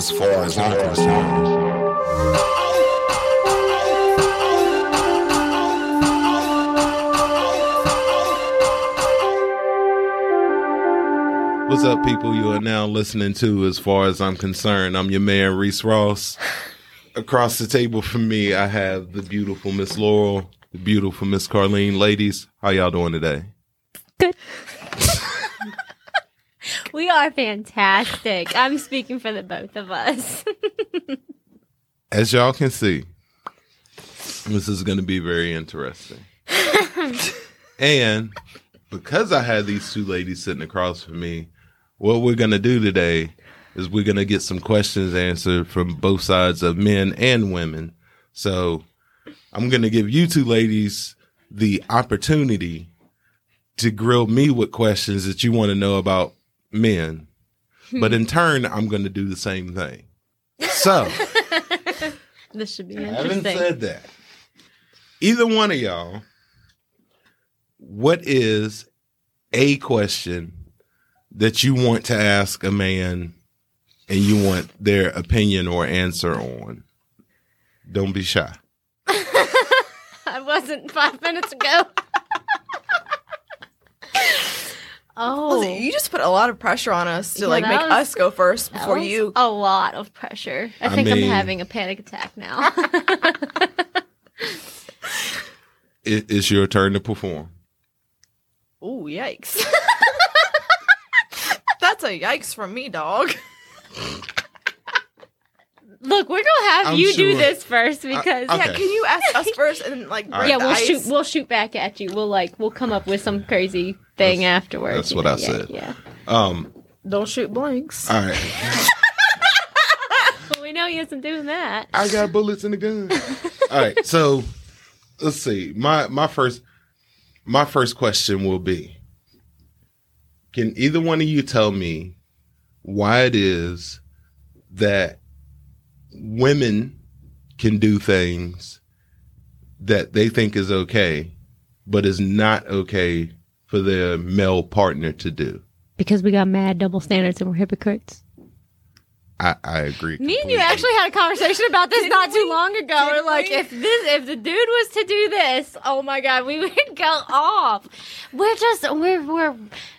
as far as I'm concerned. What's up, people? You are now listening to As Far as I'm Concerned. I'm your man, Reese Ross. Across the table from me, I have the beautiful Miss Laurel, the beautiful Miss Carlene. Ladies, how y'all doing today? Good. we are fantastic. I'm speaking for the both of us. As y'all can see, this is going to be very interesting. and because I had these two ladies sitting across from me, what we're going to do today is we're going to get some questions answered from both sides of men and women. So I'm going to give you two ladies the opportunity to grill me with questions that you want to know about men. But in hmm. turn, I'm going to do the same thing. So, this should be having interesting. said that, either one of y'all, what is a question that you want to ask a man and you want their opinion or answer on? Don't be shy. I wasn't five minutes ago. oh, Listen, you just put a lot of pressure on us to Yeah, like make was- us go first before you. A lot of pressure. I I think mean- I'm having a panic attack now. It, it's your turn to perform. Oh yikes! That's a yikes from me, dog. Look, we're gonna have I'm you do this first because I- Yeah, can you ask us first and like break right. yeah, the we'll ice? shoot. We'll shoot back at you. We'll like we'll come up with some crazy thing That's- afterwards. that's what know? I Yeah, said. Yeah, Um, Don't shoot blanks. all right. well, we know he isn't doing that. I got bullets in the gun. All right, so let's see. My my first my first question will be: Can either one of you tell me why it is that women can do things that they think is okay, but is not okay for their male partner to do? Because we got mad double standards and we're hypocrites. I, I agree. Me and you actually had a conversation about this not too we? long ago. We're like, we? if this, if the dude was to do this, oh my god, we would go off. We're just, we're, we're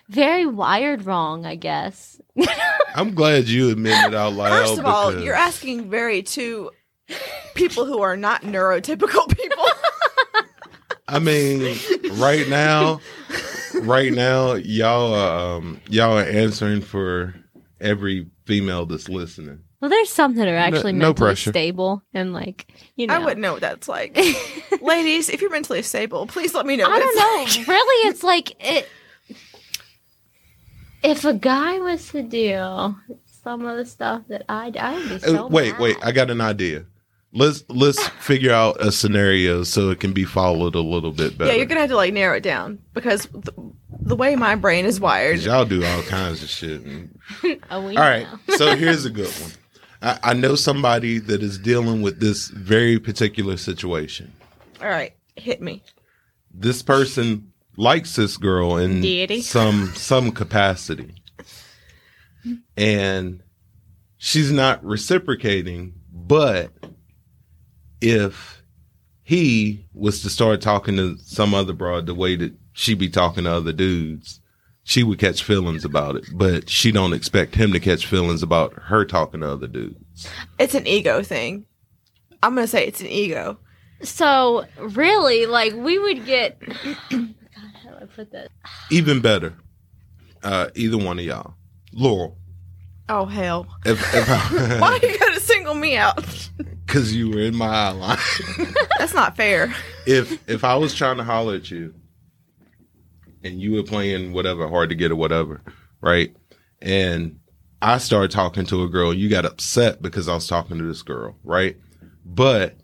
very wired wrong, I guess. I'm glad you admitted it out loud. First of all, because- you're asking very two people who are not neurotypical people. I mean, right now, right now, y'all are um, y'all are answering for every female that's listening. Well, there's some that are actually no mentally pressure. stable and like, you know. I wouldn't know what that's like. Ladies, if you're mentally stable, please let me know. I don't know. like. really, it's like it. If a guy was to do some of the stuff that I'd, be so Uh, wait, mad. wait, I got an idea. Let's let's figure out a scenario so it can be followed a little bit better. Yeah, you're gonna have to like narrow it down because the, the way my brain is wired, y'all do all kinds of shit. and- Oh, All right, so here's a good one. I, I know somebody that is dealing with this very particular situation. All right, hit me. This person likes this girl in Did he? some some capacity, and she's not reciprocating. But if he was to start talking to some other broad the way that she be talking to other dudes, she would catch feelings about it. But she don't expect him to catch feelings about her talking to other dudes. It's an ego thing. I'm gonna say it's an ego. So really, like we would get. God, how do I put this? Even better, uh, either one of y'all, Laurel. Oh hell! If, if Why you gotta single me out? because you were in my eye line. That's not fair. if if I was trying to holler at you and you were playing whatever hard to get or whatever, right? And I started talking to a girl and you got upset because I was talking to this girl, right? But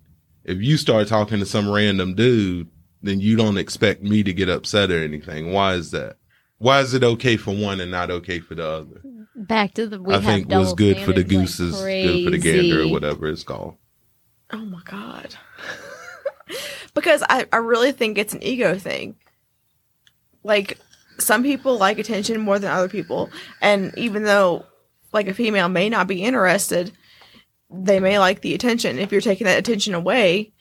if you start talking to some random dude, then you don't expect me to get upset or anything. Why is that? Why is it okay for one and not okay for the other? Back to the we I have think what's double good for the standards, like, goose is good for the gander or whatever it's called. Oh my god. because I, I really think it's an ego thing. Like some people like attention more than other people. And even though like a female may not be interested, they may like the attention. If you're taking that attention away,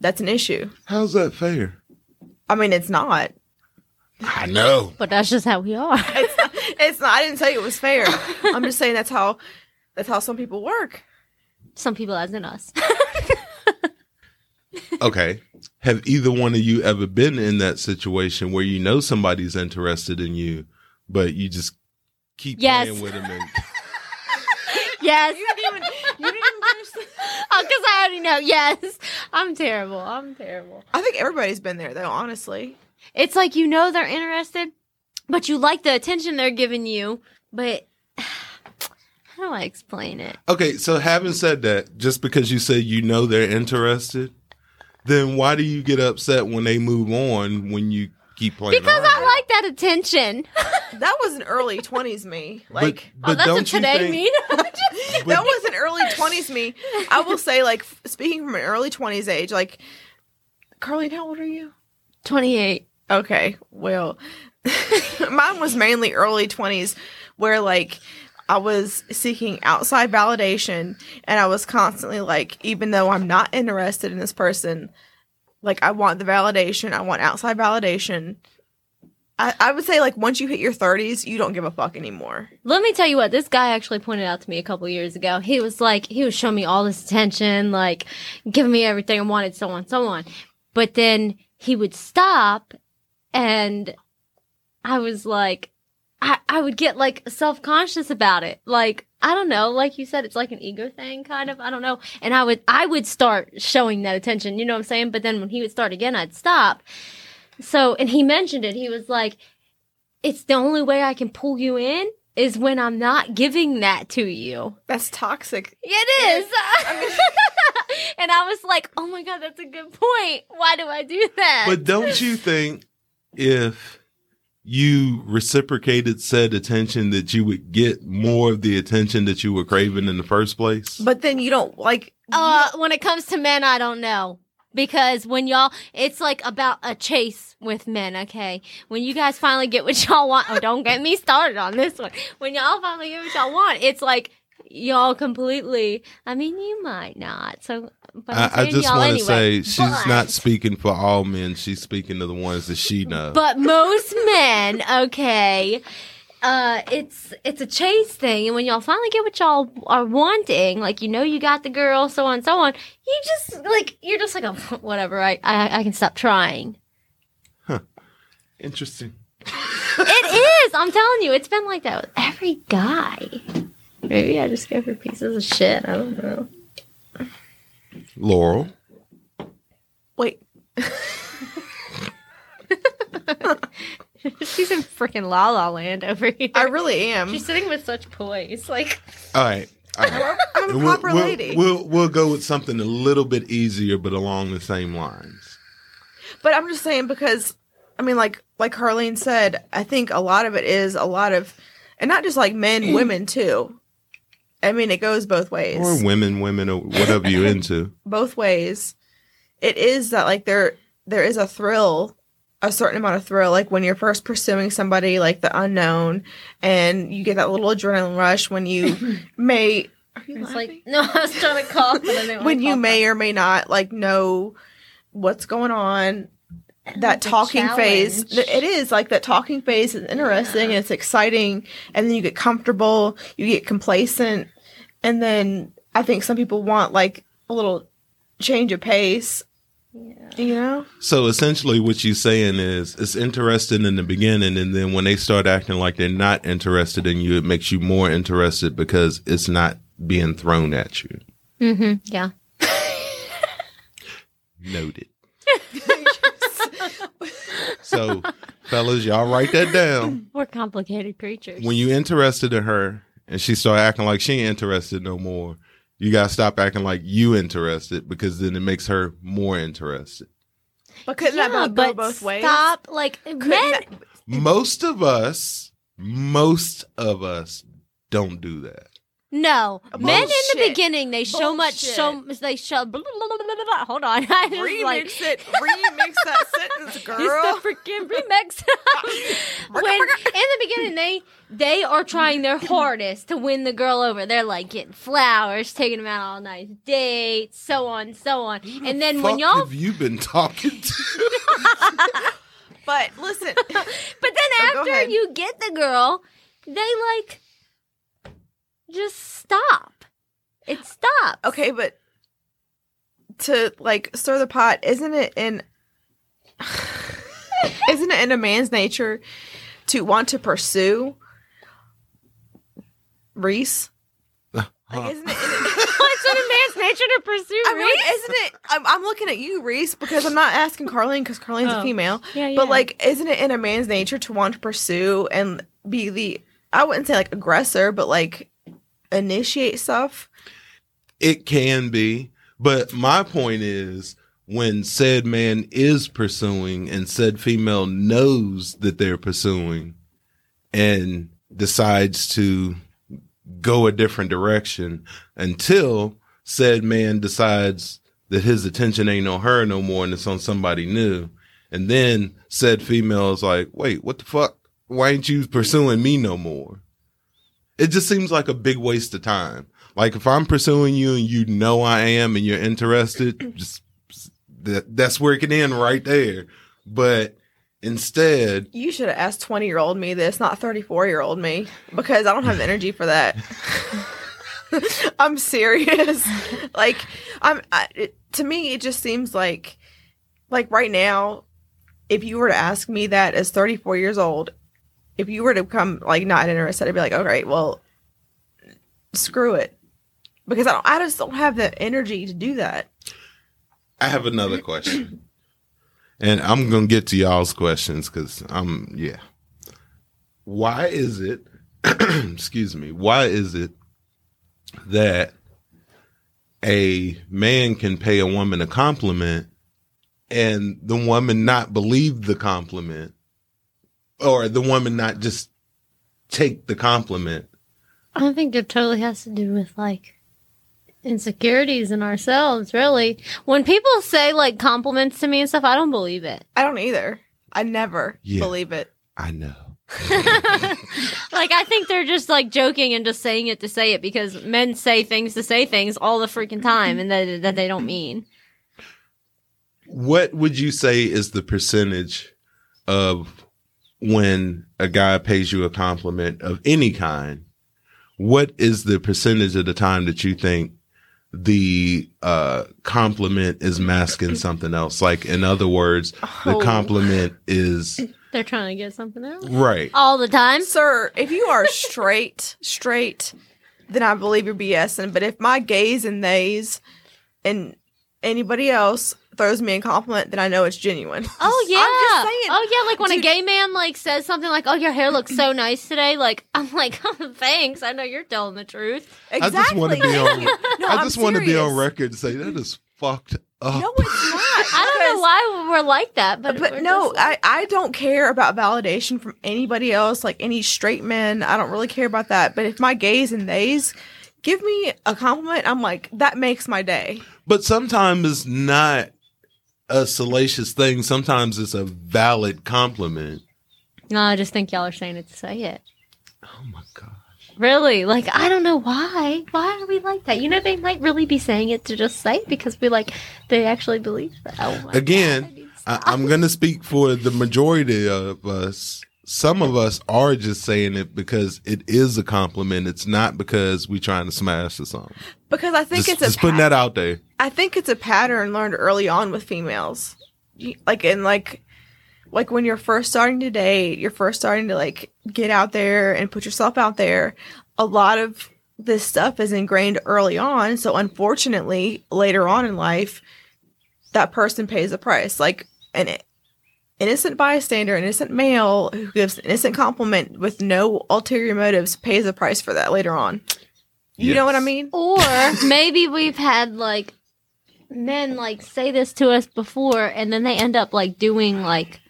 that's an issue. How's that fair? I mean, it's not. I know. But that's just how we are. It's not. It's not. I didn't say it was fair. I'm just saying that's how that's how some people work. Some people, as in us. Okay. Have either one of you ever been in that situation where you know somebody's interested in you, but you just keep Yes. playing with them and yes. You didn't even. You didn't even finish. The, Oh, because I already know. Yes. I'm terrible. I'm terrible. I think everybody's been there though. Honestly, It's like you know they're interested, but you like the attention they're giving you. But how do I explain it? Okay, so having said that, just because you say you know they're interested, then why do you get upset when they move on when you keep playing Because around? I like that attention. that was an early twenties me. Like but, oh, that's what don't you today think, mean. that was an early twenties me. I will say, like speaking from an early twenties age, like Carly, how old are you? 28. Okay, well, mine was mainly early 20s where like I was seeking outside validation and I was constantly like, even though I'm not interested in this person, like I want the validation, I want outside validation. I, I would say like once you hit your 30s, you don't give a fuck anymore. Let me tell you what this guy actually pointed out to me a couple years ago. He was like, he was showing me all this attention, like giving me everything I wanted, so on, so on. But then he would stop, and I was like, I, I would get like self conscious about it. Like, I don't know, like you said, it's like an ego thing, kind of. I don't know. And I would, I would start showing that attention, you know what I'm saying? But then when he would start again, I'd stop. So, and he mentioned it. He was like, it's the only way I can pull you in is when I'm not giving that to you. That's toxic. It is. and I was like, oh my God, that's a good point. Why do I do that? But don't you think if you reciprocated said attention that you would get more of the attention that you were craving in the first place? But then you don't like, uh, when it comes to men, I don't know. Because when y'all, it's like about a chase with men, okay? When you guys finally get what y'all want, oh, don't get me started on this one. When y'all finally get what y'all want, it's like y'all completely, I mean, you might not. So, but I, I just want to anyway. say she's But- not speaking for all men. She's speaking to the ones that she knows. But most men, okay, uh, it's it's a chase thing, and when y'all finally get what y'all are wanting, like you know you got the girl, so on so on, you just like you're just like oh, whatever. I, I I can stop trying. Interesting. It is. I'm telling you, it's been like that with every guy. Maybe I just go for pieces of shit. I don't know. Laurel. wait, She's in freaking La La Land over here. I really am. She's sitting with such poise. Like All right. All right. I'm a We'll- proper we'll, lady. We'll, we'll go with something a little bit easier, but along the same lines. But I'm just saying because I mean, like like Carlene said, I think a lot of it is a lot of, and not just like men, women too. I mean, it goes both ways. Or women, women, or whatever you're into. both ways. It is that like there there is a thrill, a certain amount of thrill, like when you're first pursuing somebody, like the unknown, and you get that little adrenaline rush when you may. Are you it's laughing? like no, I was trying to cough, but I didn't when you cough may or may not like know what's going on that The talking phase it is like that talking phase is interesting and it's exciting and then you get comfortable you get complacent and then i think some people want like a little change of pace you know So essentially, what you're saying is it's interesting in the beginning, and then when they start acting like they're not interested in you, it makes you more interested because it's not being thrown at you. Mm-hmm. Yeah. Noted. so, fellas, y'all write that down. We're complicated creatures. When you're interested in her and she start acting like she ain't interested no more, you gotta stop acting like you interested because then it makes her more interested. but couldn't that yeah, go both ways stop. Like Couldn't men, that- Most of us, most of us don't do that. No, men in the beginning they so much so they show. Blah, blah, blah. Hold on, I just Remix like it. Remix that sentence, girl. it's the freaking remix. when in the beginning they they are trying their hardest to win the girl over. They're like getting flowers, taking them out on all nice dates, so on, so on. And then when y'all, have you been talking to? but listen, but then Oh, after you get the girl, they like just stop. It stops. okay, but to like stir the pot, isn't it in isn't it in a man's nature to want to pursue Reese? Like, isn't it? In, it's in a man's nature to pursue I mean, Reese. like, isn't it? I'm, I'm looking at you, Reese, because I'm not asking Carlene because Carlene's Oh. a female. Yeah, yeah. But like, isn't it in a man's nature to want to pursue and be the? I wouldn't say like aggressor, but like initiate stuff. It can be, but my point is when said man is pursuing and said female knows that they're pursuing and decides to go a different direction until said man decides that his attention ain't on her no more and it's on somebody new. And then said female is like, wait, what the fuck? Why ain't you pursuing me no more? It just seems like a big waste of time. Like if I'm pursuing you and you know I am and you're interested, just that that's where it can end right there. But instead, You should have asked 20 year old me this, not 34 year old me, because I don't have the energy for that. I'm serious. like, I'm, I, it, to me, it just seems like, like right now, if you were to ask me that as 34 years old, if you were to come like not interested, I'd be like, all right, well, screw it. Because I don't, I just don't have the energy to do that. I have another question. And I'm to get to y'all's questions cuz I'm yeah. Why is it excuse me, why is it that a man can pay a woman a compliment and the woman not believe the compliment or the woman not just take the compliment? I think it totally has to do with like insecurities in ourselves, really. When people say like compliments to me and stuff, I don't believe it. I don't either. I never Yeah. believe it. I know. like I think they're just like joking and just saying it to say it because men say things to say things all the freaking time and that that they don't mean. what would you say is the percentage of when a guy pays you a compliment of any kind? What is the percentage of the time that you think the uh, compliment is masking something else? Like, in other words, the Oh. compliment is They're trying to get something else right. all the time. Sir, if you are straight, straight, then I believe you're BSing. But if my gays and theys and anybody else throws me a compliment, then I know it's genuine. Oh yeah. I'm just saying. oh yeah, like when Dude. a gay man like says something like, "Oh, your hair looks so nice today." Like I'm like, oh, "Thanks. I know you're telling the truth." Exactly. I just want to be on. No, I just want to be on record to say that is fucked up. No, it's not. I don't know why we're like that, but But no, just like- I, I don't care about validation from anybody else, like any straight men. I don't really care about that. But if my gays and theys give me a compliment, I'm like, that makes my day. But sometimes it's not a salacious thing. Sometimes it's a valid compliment. no, I just think y'all are saying it to say it. Oh my gosh. Really? Like, I don't know why. Why are we like that? You know, they might really be saying it to just say it because we like, they actually believe that. Oh Again, God, I I, I'm going to speak for the majority of us. Some of us are just saying it because it is a compliment. It's not because we're trying to smash or something. Because I think Just, it's a just putting that out there. I think it's a pattern learned early on with females. Like in like like when you're first starting to date, you're first starting to like get out there and put yourself out there. A lot of this stuff is ingrained early on, so unfortunately, later on in life, that person pays a price. Like an innocent bystander, innocent male who gives an innocent compliment with no ulterior motives pays a price for that later on. You know what I mean? Or maybe we've had like men like say this to us before and then they end up like doing like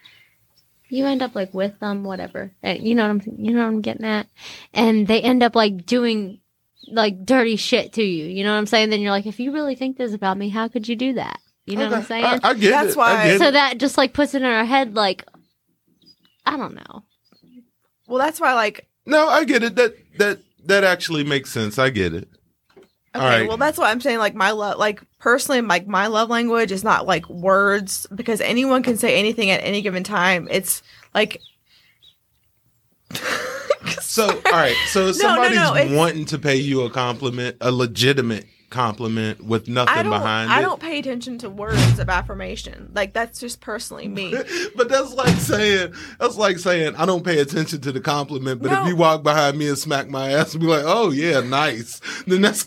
you end up like with them whatever Uh, you know what i'm you know what i'm getting at and they end up like doing like dirty shit to you. You know what I'm saying? Then you're like, if you really think this about me, how could you do that? You know what I'm saying? I, I get That's it. why- I get so it. that just like puts it in our head, like, I don't know. Well, that's why like No, I get it. That that that actually makes sense. I get it. Okay, All right. well that's what I'm saying. Like my love, like personally, like my love language is not like words because anyone can say anything at any given time. It's like So, all right. So, if No, no, somebody's no, it's- wanting to pay you a compliment, a legitimate compliment with nothing I behind I it. don't pay attention to words of affirmation. Like that's just personally me. but that's like saying that's like saying I don't pay attention to the compliment, but No. if you walk behind me and smack my ass and be like, "Oh yeah, nice," then that's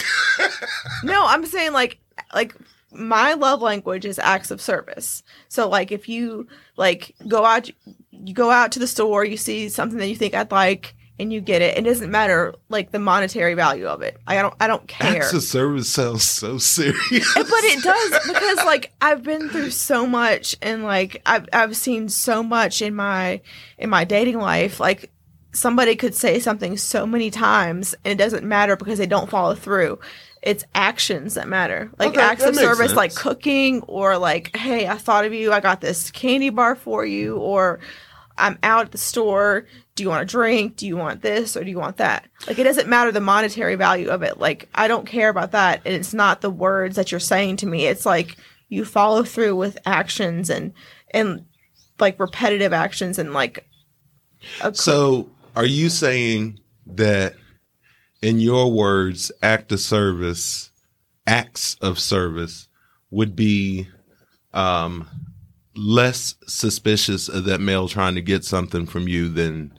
No, I'm saying like like my love language is acts of service. So like if you like go out you go out to the store, you see something that you think I'd like and you get it. It doesn't matter like the monetary value of it. I don't I don't care. acts of service sounds so serious. but it does because like I've been through so much and like I've I've seen so much in my in my dating life. Like somebody could say something so many times and it doesn't matter because they don't follow through. It's actions that matter. Like Okay, acts of service like cooking or like, hey, I thought of you, I got this candy bar for you, or I'm out at the store. Do you want a drink? Do you want this or do you want that? Like it doesn't matter the monetary value of it. Like I don't care about that. And it's not the words that you're saying to me. It's like you follow through with actions and and like repetitive actions and like a So, are you saying that, in your words, act of service, acts of service, would be um, less suspicious of that male trying to get something from you than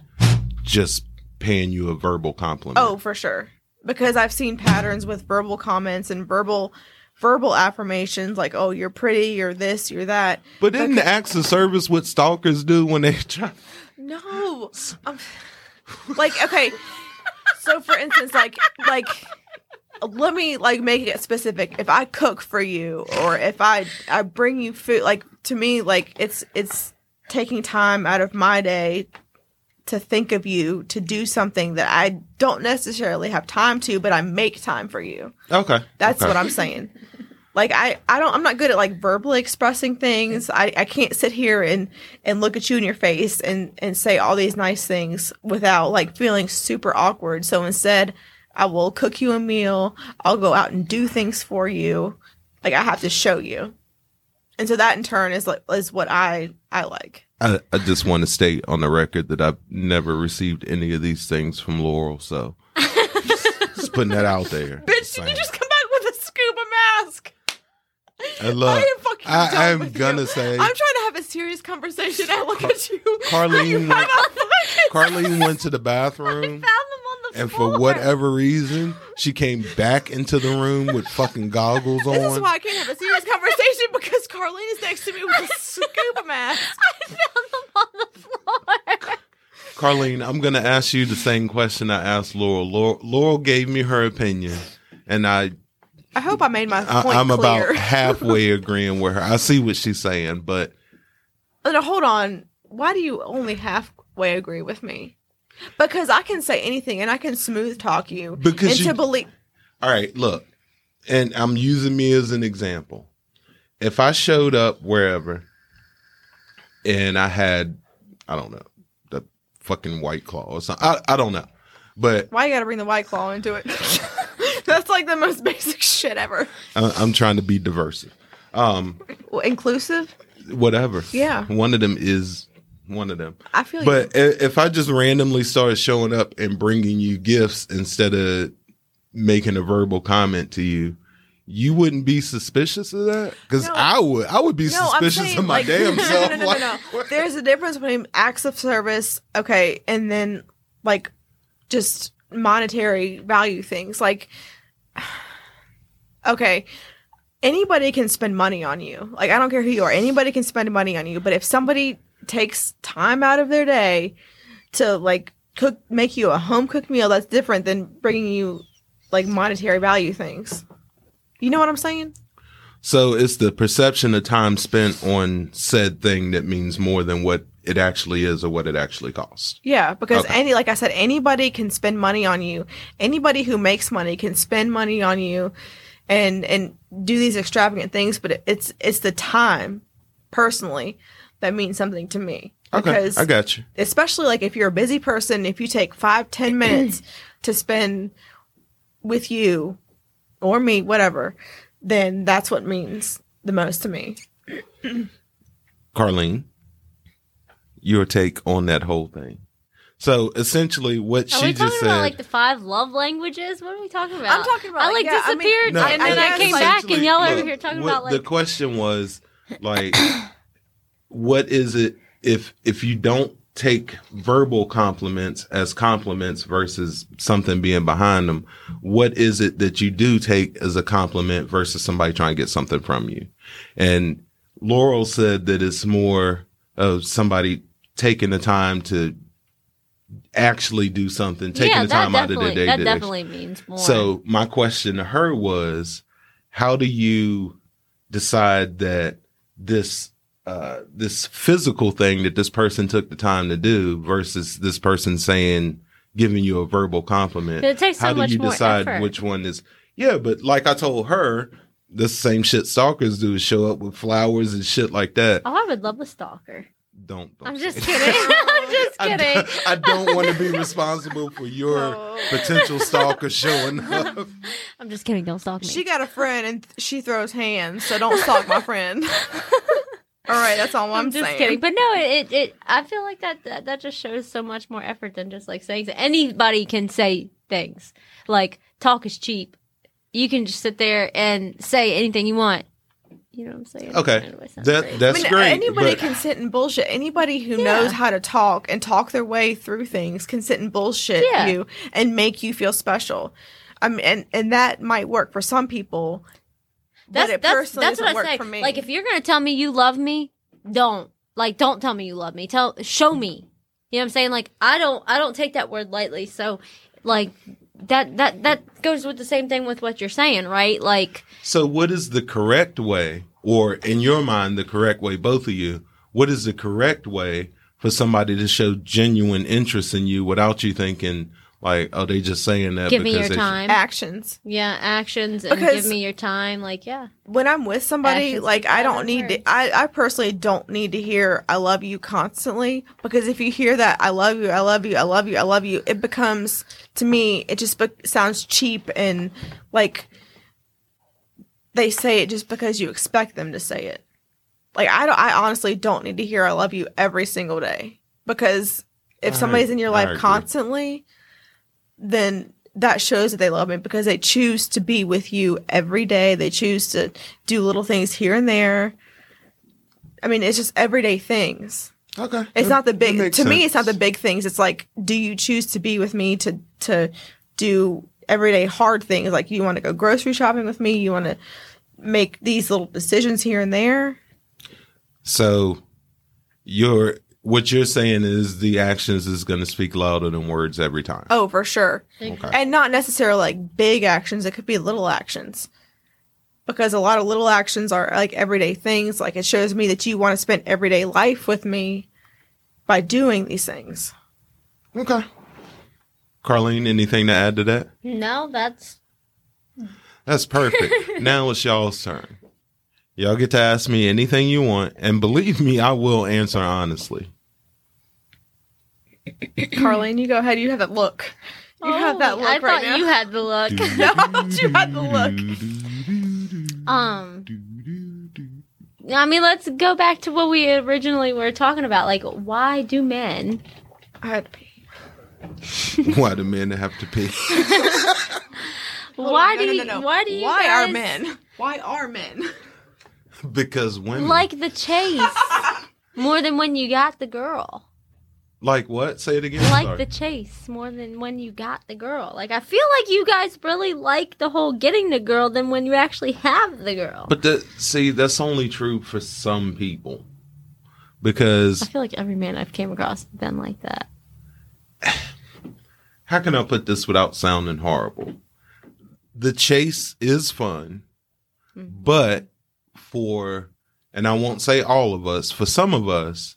just paying you a verbal compliment? Oh, for sure. Because I've seen patterns with verbal comments and verbal verbal affirmations like, "Oh, you're pretty, you're this, you're that." but isn't the acts of service what stalkers do when they try? No. Um, like okay. So for instance, like like let me like make it specific. If I cook for you or if I I bring you food like to me like it's it's taking time out of my day to think of you to do something that I don't necessarily have time to, but I make time for you. Okay, That's okay. what I'm saying. Like I, I don't I'm not good at like verbally expressing things. I, I can't sit here and and look at you in your face and and say all these nice things without like feeling super awkward. So instead, I will cook you a meal. I'll go out and do things for you. Like I have to show you. And so that in turn is like is what I I like. I, I just want to state on the record that I've never received any of these things from Laurel, so just, just putting that out there. Bitch, did you just come back with a scuba mask? And look, I am fucking I, done I'm with gonna you. say, I'm trying to have a serious conversation. I look at you. Carlene I'm went, Carlene went to the bathroom, Found them on the and floor. for whatever reason, she came back into the room with fucking goggles This is why I can't have a serious conversation because Carlene is next to me with a scuba mask. I found them on the floor. Carlene, I'm gonna ask you the same question I asked Laurel. Laurel, Laurel gave me her opinion, and I, I hope I made my I point I'm clear. about halfway agreeing with her. I see what she's saying, but Oh, uh, no, hold on. Why do you only halfway agree with me? Because I can say anything and I can smooth talk you Because into you- believe. All right, look, and I'm using me as an example. If I showed up wherever and I had, I don't know, the fucking white claw or something, I, I don't know, but Why you gotta bring the white claw into it? That's like the most basic shit ever. I, I'm trying to be diverse. Um, Well, inclusive. whatever. Yeah. one of them is one of them. I feel But i- if I just randomly started showing up and bringing you gifts instead of making a verbal comment to you, you wouldn't be suspicious of that? Because No. I would. I would be No, suspicious saying, of my like- damn no, no, self. No, no, no, no, what? There's a difference between acts of service, okay, and then like just monetary value things. Like, okay, anybody can spend money on you. Like, I don't care who you are. Anybody can spend money on you. But if somebody takes time out of their day to like cook, make you a home cooked meal, that's different than bringing you like monetary value things. You know what I'm saying? So it's the perception of time spent on said thing that means more than what it actually is or what it actually costs. Yeah, because Okay. any like I said, anybody can spend money on you. Anybody who makes money can spend money on you, and and do these extravagant things. But it, it's it's the time, personally, that means something to me. Okay, Because I got you. especially like if you're a busy person, if you take five ten minutes to spend with you or me, whatever, then that's what means the most to me. Carlene, your take on that whole thing. So essentially, what she Are she we talking just said. about like the five love languages? What are we talking about? I'm talking about, I like yeah, I mean- disappeared No, and then I, guess, came back and y'all over here talking what about the question was like what is it if if you don't take verbal compliments as compliments versus something being behind them what is it that you do take as a compliment versus somebody trying to get something from you and laurel said that it's more of somebody taking the time to actually do something taking yeah, the time out of their day that to definitely means more. so my question to her was, how do you decide that this uh, this physical thing that this person took the time to do versus this person saying giving you a verbal compliment? It takes so how do you decide effort. which one is? Yeah, but like I told her, the same shit stalkers do is show up with flowers and shit like that. oh, I would love a stalker. Don't. don't I'm say just that. kidding. I'm just I kidding. don't, I don't want to be responsible for your Oh. potential stalker showing up. I'm just kidding. Don't stalk me. She got a friend and th- she throws hands, so don't stalk my friend. all right, that's all I'm, I'm just saying. kidding, but no, it, it it I feel like that, that that just shows so much more effort than just like saying anybody can say things like talk is cheap. You can just sit there and say anything you want. You know what I'm saying? Okay. That great. I that's mean, great. anybody but- can sit and bullshit. Anybody who Yeah. knows how to talk and talk their way through things can sit and bullshit Yeah. you and make you feel special. I mean, and and that might work for some people. that's but it that's, that's what doesn't I say. for me. Like if you're gonna tell me you love me, don't like don't tell me you love me. Tell show me. You know what I'm saying? Like I don't I don't take that word lightly. So like that that that goes with the same thing with what you're saying, right? Like So, what is the correct way, or in your mind, the correct way, both of you, what is the correct way for somebody to show genuine interest in you without you thinking, like, oh, they just saying that give me your they- time. actions. Yeah, actions and Because- give me your time. Like, yeah. When I'm with somebody, Actions like I don't need words. to. I I personally don't need to hear "I love you" constantly because if you hear that "I love you," "I love you," "I love you," "I love you," it becomes to me it just be- sounds cheap and like they say it just because you expect them to say it. Like I don't. I honestly don't need to hear "I love you" every single day because if I- somebody's in your life constantly, then that shows that they love me because they choose to be with you every day. They choose to do little things here and there. I mean, it's just everyday things. Okay, It's That- not the big. To me, it's not the big things. It's like, do you choose to be with me to to do everyday hard things? Like, you want to go grocery shopping with me? You want to make these little decisions here and there? So, you're what you're saying is the actions is going to speak louder than words every time. Oh, for sure. Okay. and not necessarily like big actions it could be little actions because a lot of little actions are like everyday things like it shows me that you want to spend everyday life with me by doing these things Okay. Carlene, anything to add to that? No, that's That's perfect. now it's y'all's turn. Y'all get to ask me anything you want, and believe me, I will answer honestly. carlene you go ahead you have that look you have that look Oh, I right thought now you had the look. no you had the look um, I mean, let's go back to what we originally were talking about. Like, why do men? i had to pee Why do men have to pee? Why do no, no, you? no, no. Why do you? why are men why are men because women like the chase more than when you got the girl? like what? Say it again. like Sorry. the chase more than when you got the girl. Like I feel like you guys really like the whole getting the girl than when you actually have the girl. But the, see, that's only true for some people. Because I feel like every man I've came across has been like that. How can I put this without sounding horrible? The chase is fun, mm-hmm. but for, and I won't say all of us, for some of us,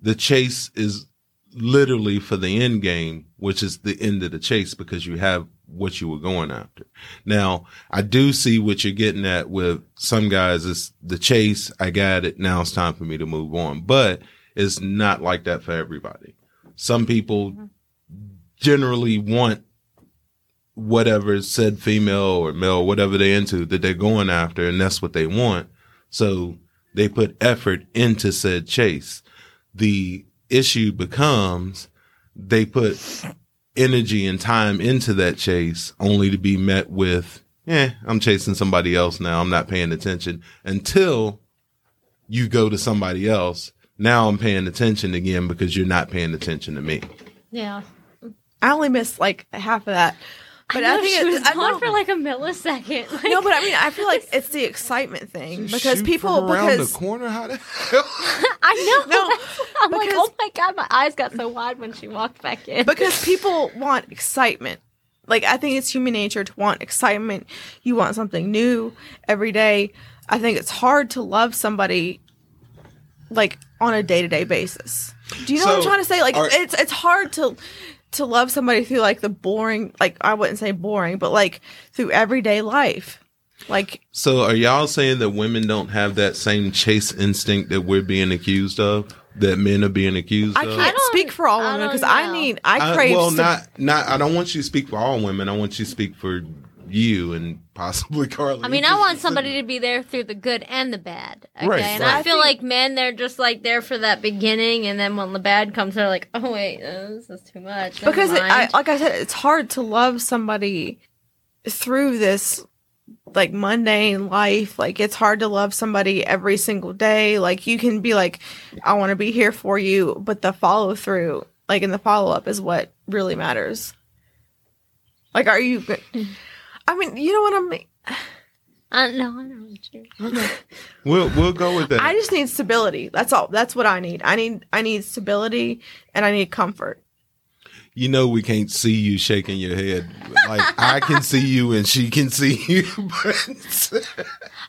the chase is literally for the end game, which is the end of the chase because you have what you were going after. Now, I do see what you're getting at with some guys. It's the chase. I got it. Now it's time for me to move on, but it's not like that for everybody. Some people mm-hmm. Generally want whatever said female or male, whatever they're into that they're going after, and that's what they want. So they put effort into said chase. The issue becomes they put energy and time into that chase only to be met with, eh, I'm chasing somebody else now. I'm not paying attention until you go to somebody else. Now I'm paying attention again because you're not paying attention to me. Yeah. I only missed like half of that. But I, I, know think she it- was I gone know- for like a millisecond. Like, no, but I mean, I feel like it's the excitement thing because Shoot people from around because the corner. How the hell? I know. No, I'm like, oh my god, my eyes got so wide when she walked back in. because people want excitement. Like I think it's human nature to want excitement. You want something new every day. I think it's hard to love somebody like on a day to day basis. Do you know what I'm trying to say? Like are- it's it's hard to to love somebody through like the boring like I wouldn't say boring, but like through everyday life. Like So are y'all saying that women don't have that same chase instinct that we're being accused of? That men are being accused of I of? can't don't- speak for all I women because I know. need I I- crave well, some- not not. I don't want you to speak for all women. I want you to speak for you and possibly Carly. I mean, I want somebody to be there through the good and the bad. Okay, Right, and right. I feel like men, they're just like there for that beginning, and then when the bad comes, they're like, oh wait, uh, this is too much. Never because it, I, like I said, it's hard to love somebody through this like mundane life. Like it's hard to love somebody every single day. Like you can be like, I want to be here for you, but the follow through, like in the follow up, is what really matters. Like, are you? Go- I mean, you know what I mean. I know, I know what you. We'll we'll go with that. I just need stability. That's all. That's what I need. I need. I need stability, and I need comfort. you know we can't see you shaking your head. Like I can see you and she can see you, but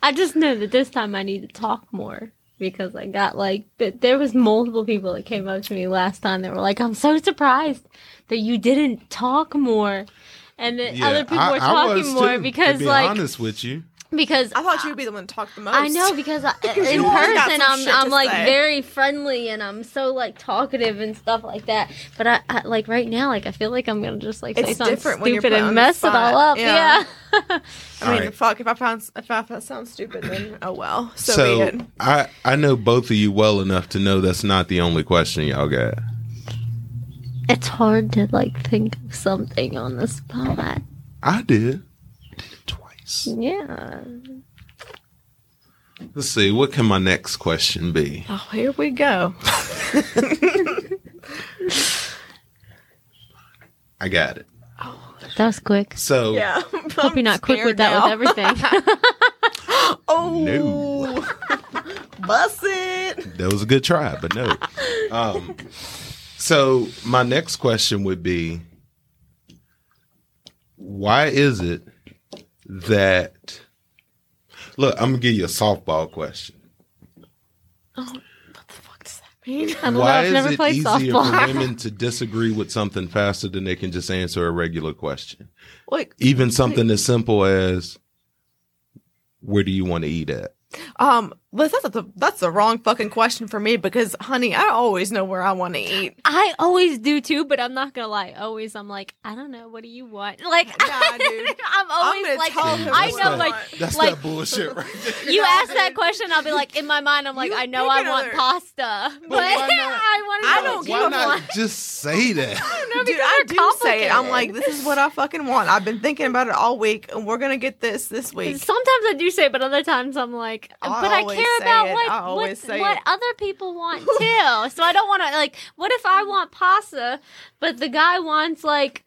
I just know that this time I need to talk more because I got like th- there was multiple people that came up to me last time that were like, "I'm so surprised that you didn't talk more," and that yeah, other people I- were talking was more too, because to be like honest with you. because I thought you would be the one to talk the most. I know because I, in you always got person I'm I'm like say. very friendly and I'm so like talkative and stuff like that. But I, I like right now like I feel like I'm gonna just like say It's something different when you're stupid on and the mess it spot. all up. Yeah. Yeah. I mean, Alright. fuck. If I found if I, if I sound stupid, then oh well. So, So, be it. I I know both of you well enough to know that's not the only question y'all got. It's hard to like think of something on the spot. I did. I did it twice. Yeah. Let's see. What can my next question be? Oh, here we go. I got it. That was quick. So Yeah. Hope you're not quick with that with everything. Oh, no, bust it. that was a good try, but no. Um, so my next question would be, why is it that? Look, I'm gonna give you a softball question. Oh, What the fuck does that mean? I don't know. Why I've is it played easier softball. for women to disagree with something faster than they can just answer a regular question? Like, Even something as simple as, "Where do you want to eat at?" um, Liz, that's the that's the wrong fucking question for me because, honey, I always know where I want to eat. I always do too, but I'm not gonna lie. Always, I'm like, I don't know. What do you want? Like, Nah. I'm always gonna like, I know, I like. That's like that bullshit right there. you ask that question, I'll be like, in my mind, I'm like, You I know I want another- pasta, but, why not? I want. I don't what give you a Why want. not just say that? No, Dude, because I they're do say it. I'm like, this is what I fucking want. I've been thinking about it all week, and we're gonna get this this week. Sometimes I do say, it, but other times I'm like, I but I always care about it. what what, what other people want too. so I don't want to like. What if I want pasta, but the guy wants like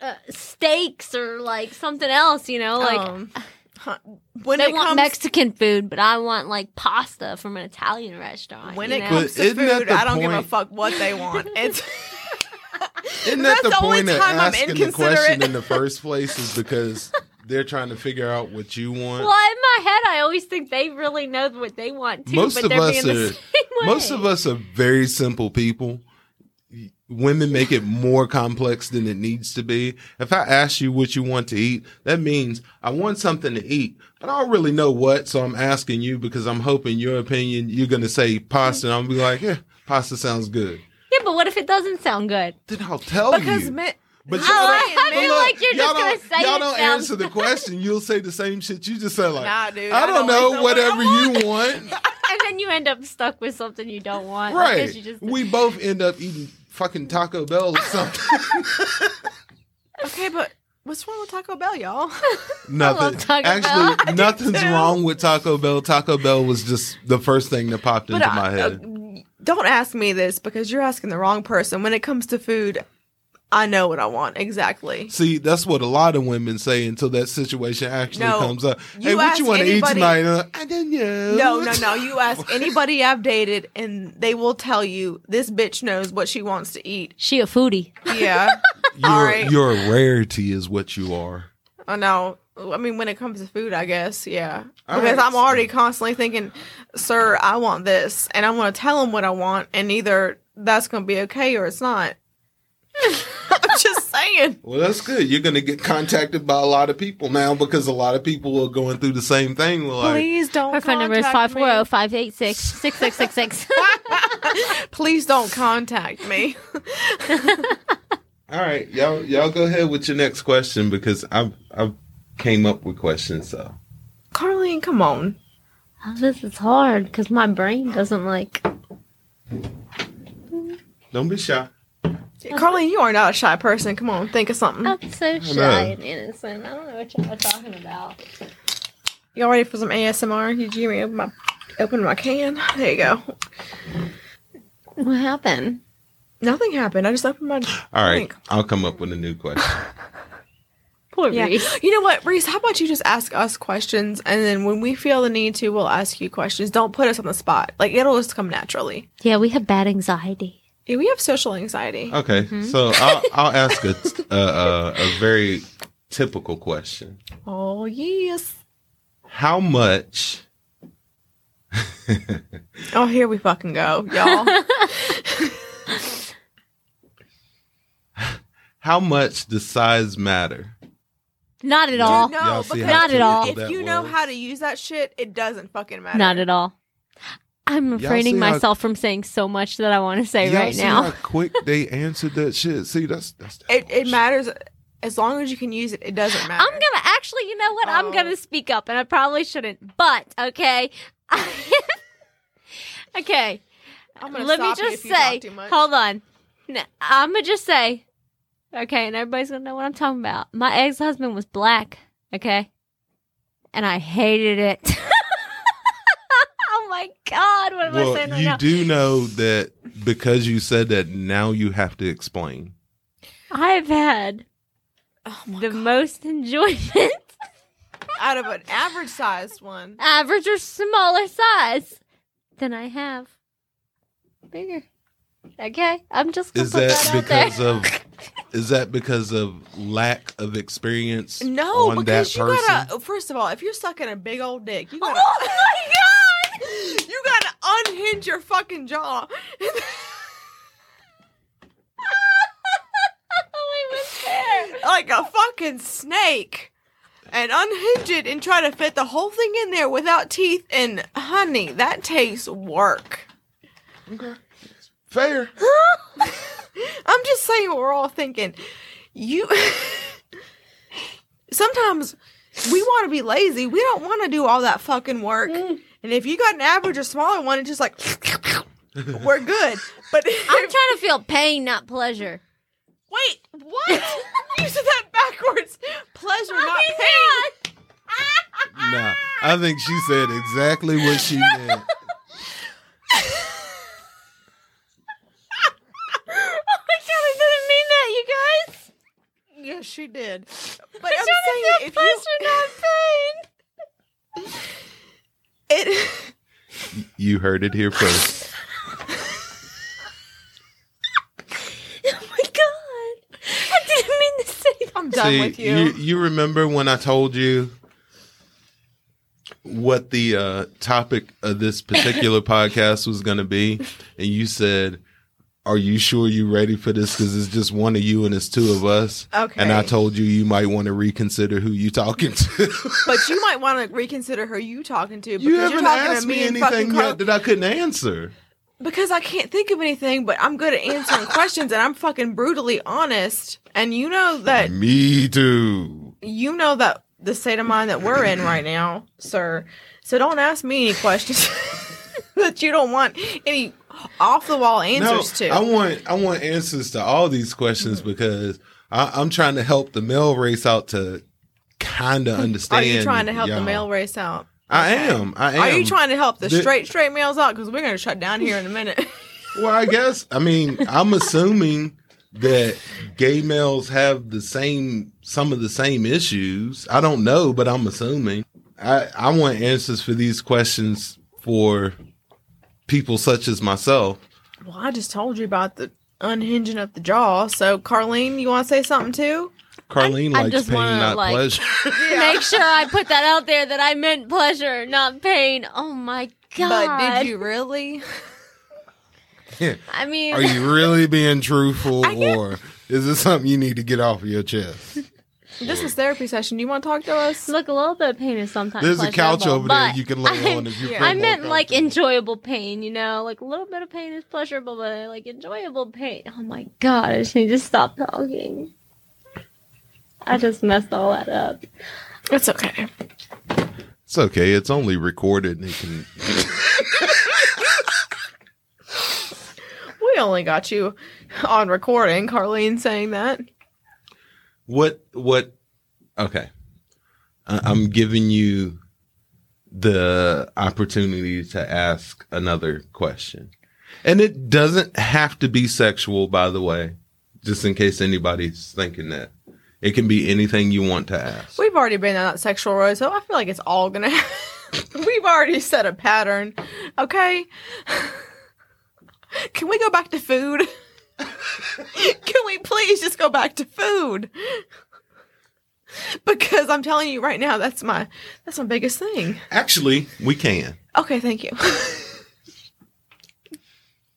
uh, steaks or like something else? You know, like um, when they it want comes Mexican food, but I want like pasta from an Italian restaurant. when you it know? comes But to food, I don't give a fuck what they want. It's Isn't that That's the the only point of time I'm asking the question in the first place? Is because they're trying to figure out what you want. well, in my head, I always think they really know what they want too, Most but of us are- Most of us are very simple people. Women make it more complex than it needs to be. If I ask you what you want to eat, that means I want something to eat, but I don't really know what. So I'm asking you because I'm hoping your opinion, you're going to say pasta. And I'll be like, yeah, pasta sounds good. Yeah, but what if it doesn't sound good? Then I'll tell Because you. men, But Oh, I but feel like you're y'all just gonna don't- say y'all don't sounds- answer the question. You'll say the same shit you just said. Like, Nah, dude, I I don't don't know, know what I whatever you want. And then you end up stuck with something you don't want. right. You just We both end up eating fucking Taco Bell or something. okay, but what's wrong with Taco Bell, y'all? Nothing. Taco Actually, Bell. nothing's wrong with Taco Bell. Taco Bell was just the first thing that popped into I- my head. uh, don't ask me this because you're asking the wrong person. When it comes to food, I know what I want exactly. See, that's what a lot of women say until that situation actually No, comes up. hey, what you want to eat tonight? Uh, I don't know. No, no, no. You ask anybody I've dated, and they will tell you this bitch knows what she wants to eat. She a foodie. Yeah, You're, All right. you're a rarity, is what you are. I know. I mean, when it comes to food, I guess, yeah. All because right, I'm so- already constantly thinking, "Sir, I want this," and I want to tell him what I want, and either that's going to be okay or it's not. I'm just saying. Well, that's good. You're going to get contacted by a lot of people now because a lot of people are going through the same thing. We're Like, Please don't. Her phone number is contact me. 540 586 6666. Please don't contact me. all right, y'all, y'all go ahead with your next question because I've, I've came up with questions. So Carlene, come on. Oh, this is hard because my brain doesn't like. don't be shy. Carlene, you are not a shy person. Come on, think of something. I'm so shy and innocent. I don't know what y'all are talking about. Y'all ready for some ASMR? Did you hear me open my open my can? There you go. What happened? Nothing happened. I just opened my. All right, drink. I'll come up with a new question. Poor Yeah. Reese. You know what, Reese? How about you just ask us questions, and then when we feel the need to, we'll ask you questions. Don't put us on the spot. Like it'll just come naturally. Yeah, we have bad anxiety. Yeah, we have social anxiety. Okay, mm-hmm. so I'll, I'll ask a, a, a, a very typical question. Oh yes. How much? Oh, here we fucking go, y'all. How much does size matter? Not at all. Dude, no, because Not at all. If that you know how to use that shit, it doesn't fucking matter. Not at all. I'm refraining see how- myself from saying so much that I want to say Y'all right see now. how quick they answered that shit. See, that's that's. It it matters as long as you can use it. It doesn't matter. I'm gonna actually, you know what? I'm Oh. gonna speak up, and I probably shouldn't. But okay, okay. I'm gonna Let me stop you just if you talk say. too much. Hold on. No, I'm gonna just say. Okay, and everybody's gonna know what I'm talking about. My ex-husband was black. Okay, and I hated it. oh my god! What am I saying Well, right you now? do know that because you said that, now you have to explain. I've had Oh the God. most enjoyment. out of an average sized one. average or smaller size than I have bigger. Okay, I'm just gonna Is put that that, out because there. of? Is that because of lack of experience No, on that because you person? gotta. First of all, if you're sucking a big old dick, you gotta. oh my god! you gotta unhinge your fucking jaw. oh, I was there. like a fucking snake. And unhinge it and try to fit the whole thing in there without teeth. And honey that takes work. Okay. Fair. i'm just saying what we're all thinking. You sometimes we want to be lazy. We don't want to do all that fucking work mm. And if you got an average or smaller one it's just like we're good but I'm trying to feel pain, not pleasure. wait what you said that backwards pleasure not pain Nah, I think she said exactly what she meant. Oh my god, I didn't mean that, you guys. Yes, she did. But I'm I'm, trying saying to feel if pleasure, you not pain. It You heard it here first. Oh my god, I didn't mean to say. I'm done See, with you. you. You remember when I told you what the uh, topic of this particular podcast was going to be, and you said, "Are you sure you ready for this? Because it's just one of you and it's two of us." Okay. And I told you you might want to reconsider who you talking to. But you might want to reconsider who you talking to because you haven't talking asked to me me anything yet that I couldn't answer. because I can't think of anything, but I'm good at answering questions and I'm fucking brutally honest. And you know that Me too. you know that the state of mind that we're in right now, sir. So don't ask me any questions that you don't want any off the wall answers to. I want I want answers to all these questions mm-hmm. because I, I'm trying to help the male race out to kind of understand. Are you trying to help the y'all. male race out? I am. I am. Are you trying to help the The- straight straight males out? Because we're gonna shut down here in a minute. Well, I guess. I mean, I'm assuming that gay males have the same some of the same issues. I don't know, but I'm assuming. I I want answers for these questions for people such as myself. well, I just told you about the unhinging of the jaw. So, Carlene, you want to say something too? Carlene I likes just pain, wanna, not like- pleasure. Make sure I put that out there that I meant pleasure, not pain. Oh my god! But did you really? I mean, Are you really being truthful, or is this something you need to get off of your chest? This is therapy session. Do you want to talk to us? look a little bit of pain is sometimes. There's a couch pleasurable, over there you can lay I- on if you. yeah. I meant like comfortable. enjoyable pain, you know, like a little bit of pain is pleasurable, but like enjoyable pain. Oh my god, I just need to stop talking. I just messed all that up. It's okay. It's okay. It's only recorded. And it can. We only got you on recording, Carlene saying that. What? What? Okay. I'm giving you the opportunity to ask another question, and it doesn't have to be sexual. By the way, just in case anybody's thinking that, it can be anything you want to ask. We've already been on that sexual road, so I feel like it's all gonna. We've already set a pattern. Okay. Can we go back to food? Can we please just go back to food? Because I'm telling you right now, that's my that's my biggest thing. Actually, we can. Okay, thank you.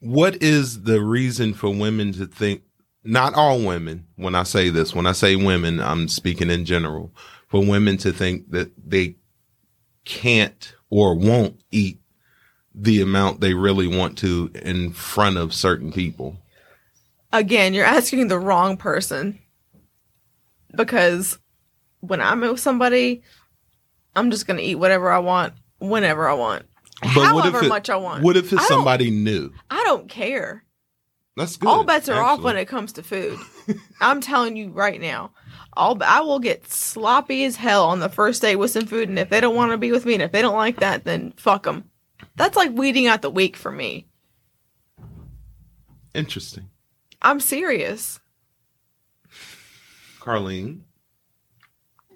what is the reason for women to think not all women when i say this when i say women i'm speaking in general for women to think that they can't or won't eat the amount they really want to in front of certain people Again, you're asking the wrong person. Because when I'm with somebody, I'm just gonna eat whatever I want, whenever I want, however it, much I want. what if it's somebody new I don't care. that's good All bets are off when it comes to food. I'm telling you right now. All I will get sloppy as hell on the first date with some food, and if they don't want to be with me, and if they don't like that, then fuck them. That's like weeding out the weak for me. interesting I'm serious. carlene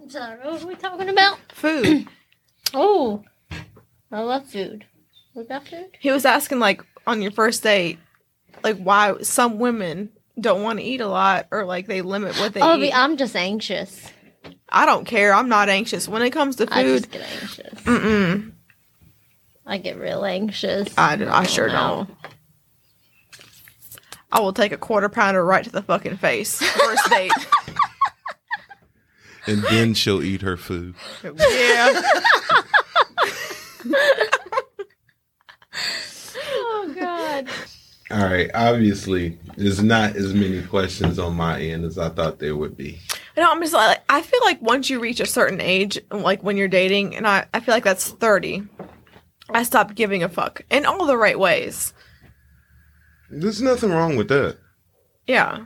Sorry, what are we talking about? Food. Oh, I love food. We got food? he was asking like on your first date, like why some women don't want to eat a lot or like they limit what they Oh, eat. I'm just anxious. I don't care. I'm not anxious when it comes to food, I food. just get anxious. Mm-mm. I get real anxious. I, I sure no. don't. I will take a quarter pounder right to the fucking face. First date. and then she'll eat her food yeah. Oh God. all right obviously there's not as many questions on my end as i thought there would be No, I'm just like I feel like once you reach a certain age, like when you're dating, and I, I feel like that's thirty, I stopped giving a fuck in all the right ways. There's nothing wrong with that. Yeah.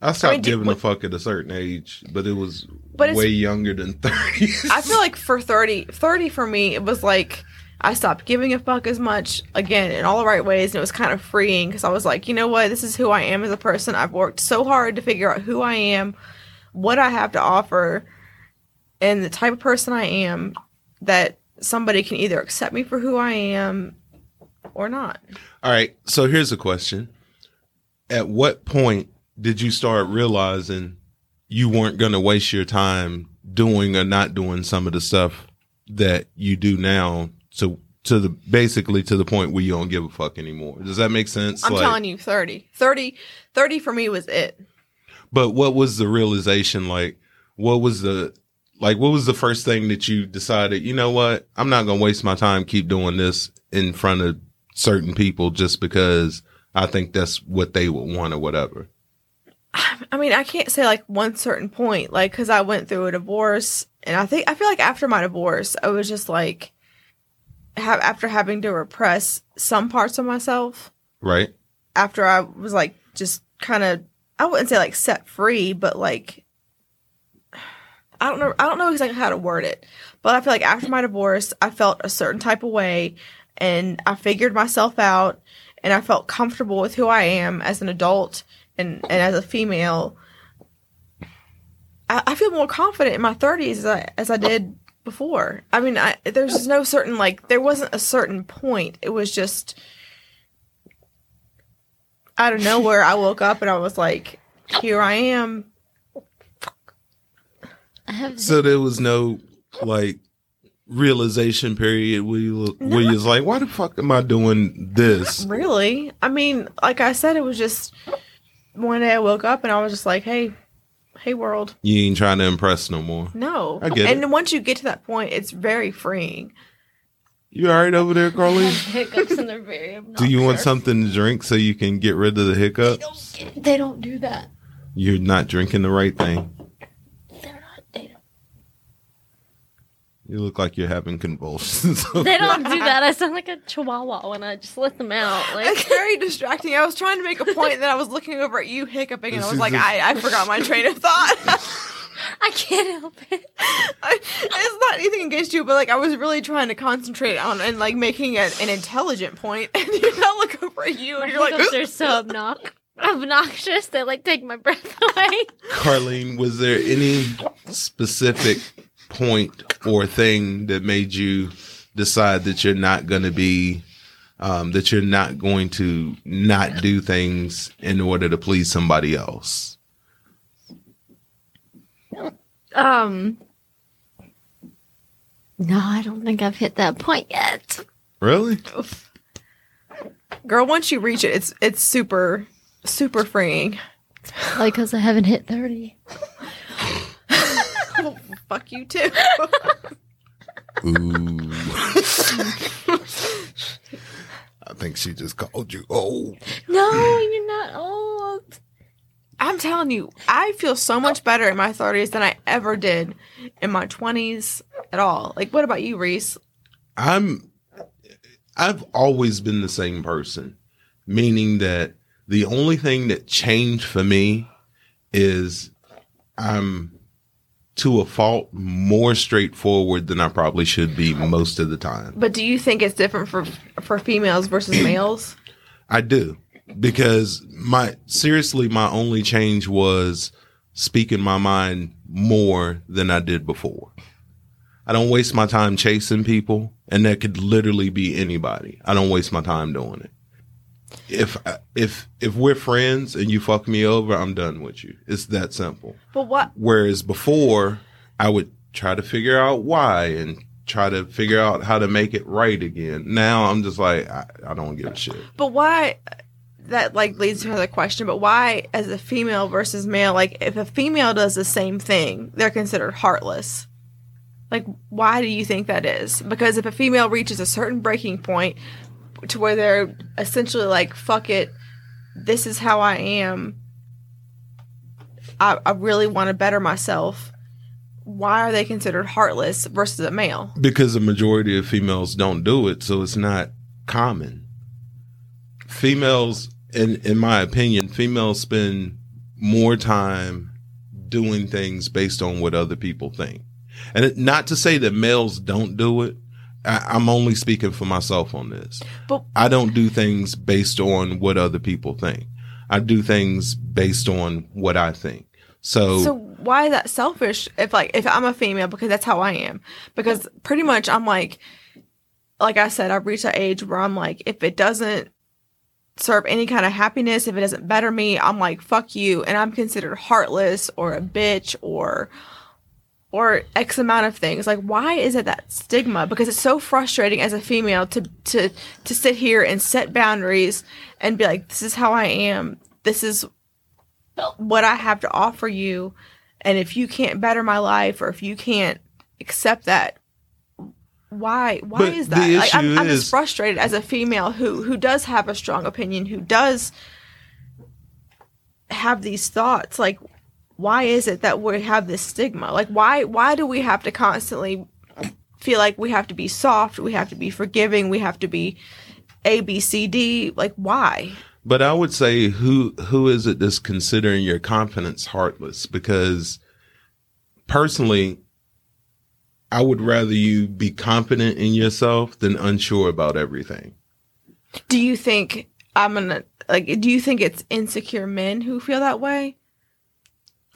I stopped mean, giving a fuck at a certain age, but it was But way younger than 30. I feel like for 30, 30 for me, it was like I stopped giving a fuck as much again in all the right ways, and it was kind of freeing because I was like, you know what, this is who I am as a person. I've worked so hard to figure out who I am, what I have to offer, and the type of person I am that somebody can either accept me for who I am or not. All right, so here's a question. At what point did you start realizing you weren't going to waste your time doing or not doing some of the stuff that you do now to to the basically to the point where you don't give a fuck anymore. Does that make sense? I'm telling you, 30. 30. 30 for me was it. But what was the realization like? What was the like what was the first thing that you decided, you know what? I'm not going to waste my time keep doing this in front of certain people just because I think that's what they would want or whatever. I mean, I can't say like one certain point, like, because I went through a divorce, and I think I feel like after my divorce, I was just like, have after having to repress some parts of myself. Right? After I was like, just kind of, I wouldn't say like set free, but like, I don't know, I don't know exactly how to word it, but I feel like after my divorce, I felt a certain type of way, and I figured myself out, and I felt comfortable with who I am as an adult and and as a female, I, I feel more confident in my thirties as I, as I did before. I mean, I, there's no certain like there wasn't a certain point. It was just out of nowhere. I woke up and I was like, "Here I am." I have So there was no like realization period where you look, where you was like, why the fuck am I doing this? Really? I mean, like I said, it was just one day I woke up and I was just like, "Hey, hey, world." You ain't trying to impress no more. No. I get and it. once you get to that point, it's very freeing. You all right over there, Carly? hiccups and they're very Do you want something to drink so you can get rid of the hiccups? They don't do that. You're not drinking the right thing. They're not. They don't. You look like you're having convulsions. They don't do that. I sound like a chihuahua when I just let them out. It's very distracting. I was trying to make a point that I was looking over at you hiccuping, and I was like, just- I, I forgot my train of thought. I can't help it. I, it's not anything against you, but like I was really trying to concentrate on and like making a, an intelligent point, and you I look over at you, My and you're like, they're so obnox- obnoxious. They like take my breath away. Carlene, was there any specific point or thing that made you decide that you're not going to be, um, that you're not going to not do things in order to please somebody else? Um. No, I don't think I've hit that point yet. Really? girl, once you reach it, it's it's super super freeing. Like, cause I haven't hit thirty. Fuck you too. Ooh. I think she just called you old. No, you're not old. I'm telling you, I feel so much better in my 30s than I ever did in my 20s at all. Like, what about you, Reese? I'm I've always been the same person, meaning that the only thing that changed for me is I'm to a fault more straightforward than I probably should be most of the time. But do you think it's different for for females versus males? I do because my seriously my only change was speaking my mind more than I did before. I don't waste my time chasing people and that could literally be anybody. I don't waste my time doing it. If if if we're friends and you fuck me over, I'm done with you. It's that simple. But what? Whereas before, I would try to figure out why and try to figure out how to make it right again. Now I'm just like I, I don't give a shit. But why? That like leads to another question. But why, as a female versus male, like if a female does the same thing, they're considered heartless. Like, why do you think that is? Because if a female reaches a certain breaking point to where they're essentially like, "Fuck it, this is how I am. I, I really want to better myself." Why are they considered heartless versus a male? because the majority of females don't do it, so it's not common. Females, in in my opinion, females spend more time doing things based on what other people think, and not to say that males don't do it. I, I'm only speaking for myself on this. But I don't do things based on what other people think. I do things based on what I think. So, So why is that selfish? If like if I'm a female, because that's how I am. Because pretty much I'm like, like I said, I've reached that age where I'm like, if it doesn't serve any kind of happiness, if it doesn't better me, I'm like, fuck you, and I'm considered heartless or a bitch or or X amount of things. Like, why is it that stigma? Because it's so frustrating as a female to to to sit here and set boundaries and be like, this is how I am. This is what I have to offer you. And if you can't better my life, or if you can't accept that, why? Why But is that? Like, I'm, issue I'm just frustrated as a female who who does have a strong opinion, who does have these thoughts. Like, why is it that we have this stigma? Like, why why do we have to constantly feel like we have to be soft, we have to be forgiving, we have to be A B C D? Like, why? But I would say who who is it that's considering your confidence heartless? Because personally, I would rather you be confident in yourself than unsure about everything. Do you think I'm gonna like? Do you think it's insecure men who feel that way?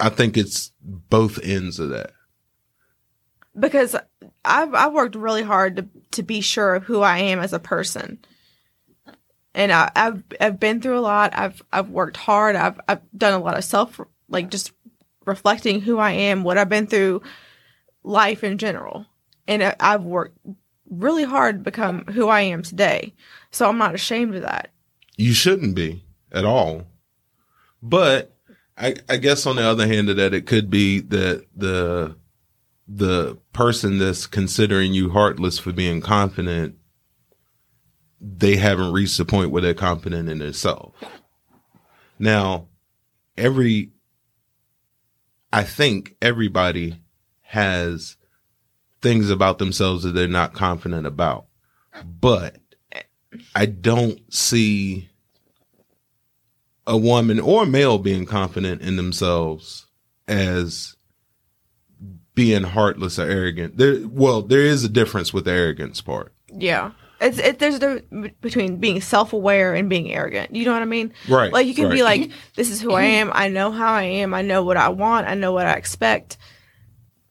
I think it's both ends of that. Because I've I've worked really hard to to be sure of who I am as a person, and I, I've I've been through a lot. I've I've worked hard. I've I've done a lot of self like just reflecting who I am, what I've been through, life in general, and I- I've worked really hard to become who I am today. So I'm not ashamed of that. You shouldn't be at all. But I, I guess on the other hand of that, it could be that the the person that's considering you heartless for being confident, they haven't reached the point where they're confident in themselves. Now, every I think everybody has things about themselves that they're not confident about. But I don't see a woman or a male being confident in themselves as being heartless or arrogant. There, well, there is a difference with the arrogance part. Yeah. It's it, there's a difference between being self aware and being arrogant. You know what I mean? Right, Like you can be like, "This is who I am. I know how I am. I know what I want. I know what I expect."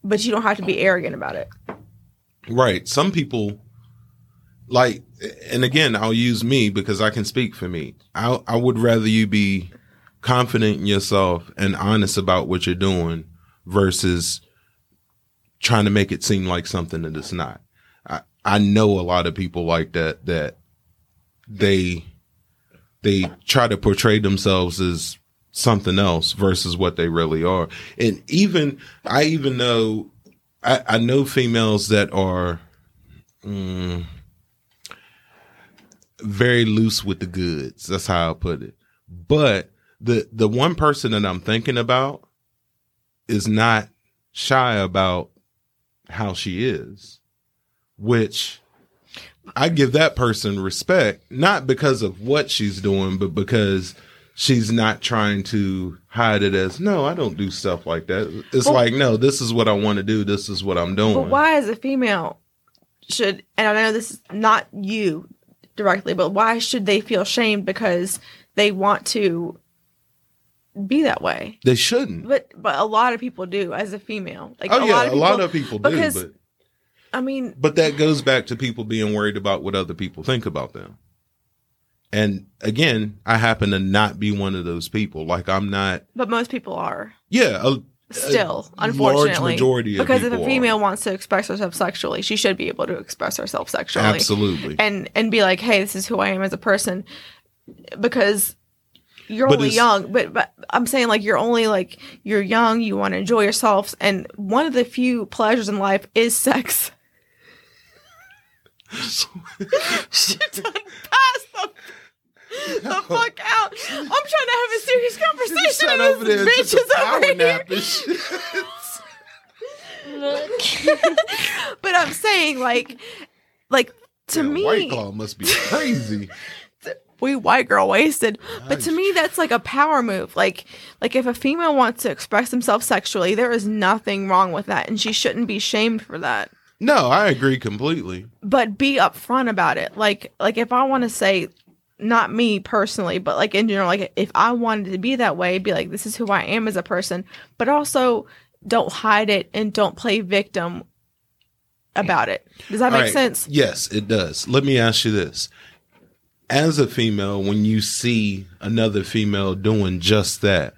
But you don't have to be arrogant about it. Right. Some people like, and again, I'll use me because I can speak for me. I I would rather you be confident in yourself and honest about what you're doing versus trying to make it seem like something that it's not. I I know a lot of people like that that they they try to portray themselves as something else versus what they really are. And even I even know I, I know females that are mm, very loose with the goods. That's how I put it. But the the one person that I'm thinking about is not shy about how she is, which I give that person respect, not because of what she's doing, but because she's not trying to hide it as, no, I don't do stuff like that. It's Well- like, no, this is what I want to do. This is what I'm doing. But why, as a female, should and I know this is not you directly, but why should they feel shamed because they want to be that way? They shouldn't. But but a lot of people do as a female. Like oh, a yeah, lot of a people, lot of people do. because- But, I mean, but that goes back to people being worried about what other people think about them. And again, I happen to not be one of those people. Like, I'm not, but most people are. yeah, a, Uh, still, a unfortunately, majority of because if a are. female wants to express herself sexually, she should be able to express herself sexually, Absolutely. and and be like, "Hey, this is who I am as a person," because you're But only young. But but I'm saying like you're only like you're young. You want to enjoy yourselves, and one of the few pleasures in life is sex. she done passed the, the fuck out. I'm trying to have a serious conversation. sat and over this there, bitch is over here. shit. but I'm saying like like to Yeah, me White Claw must be crazy. we white girl wasted. But to me that's like a power move. Like like if a female wants to express themselves sexually, there is nothing wrong with that and she shouldn't be shamed for that. no, I agree completely. But be upfront about it. Like like if I want to say not me personally, but like in general, like if I wanted to be that way, be like, this is who I am as a person, but also don't hide it and don't play victim about it. Does that All make right. sense? Yes, it does. Let me ask you this. As a female, when you see another female doing just that,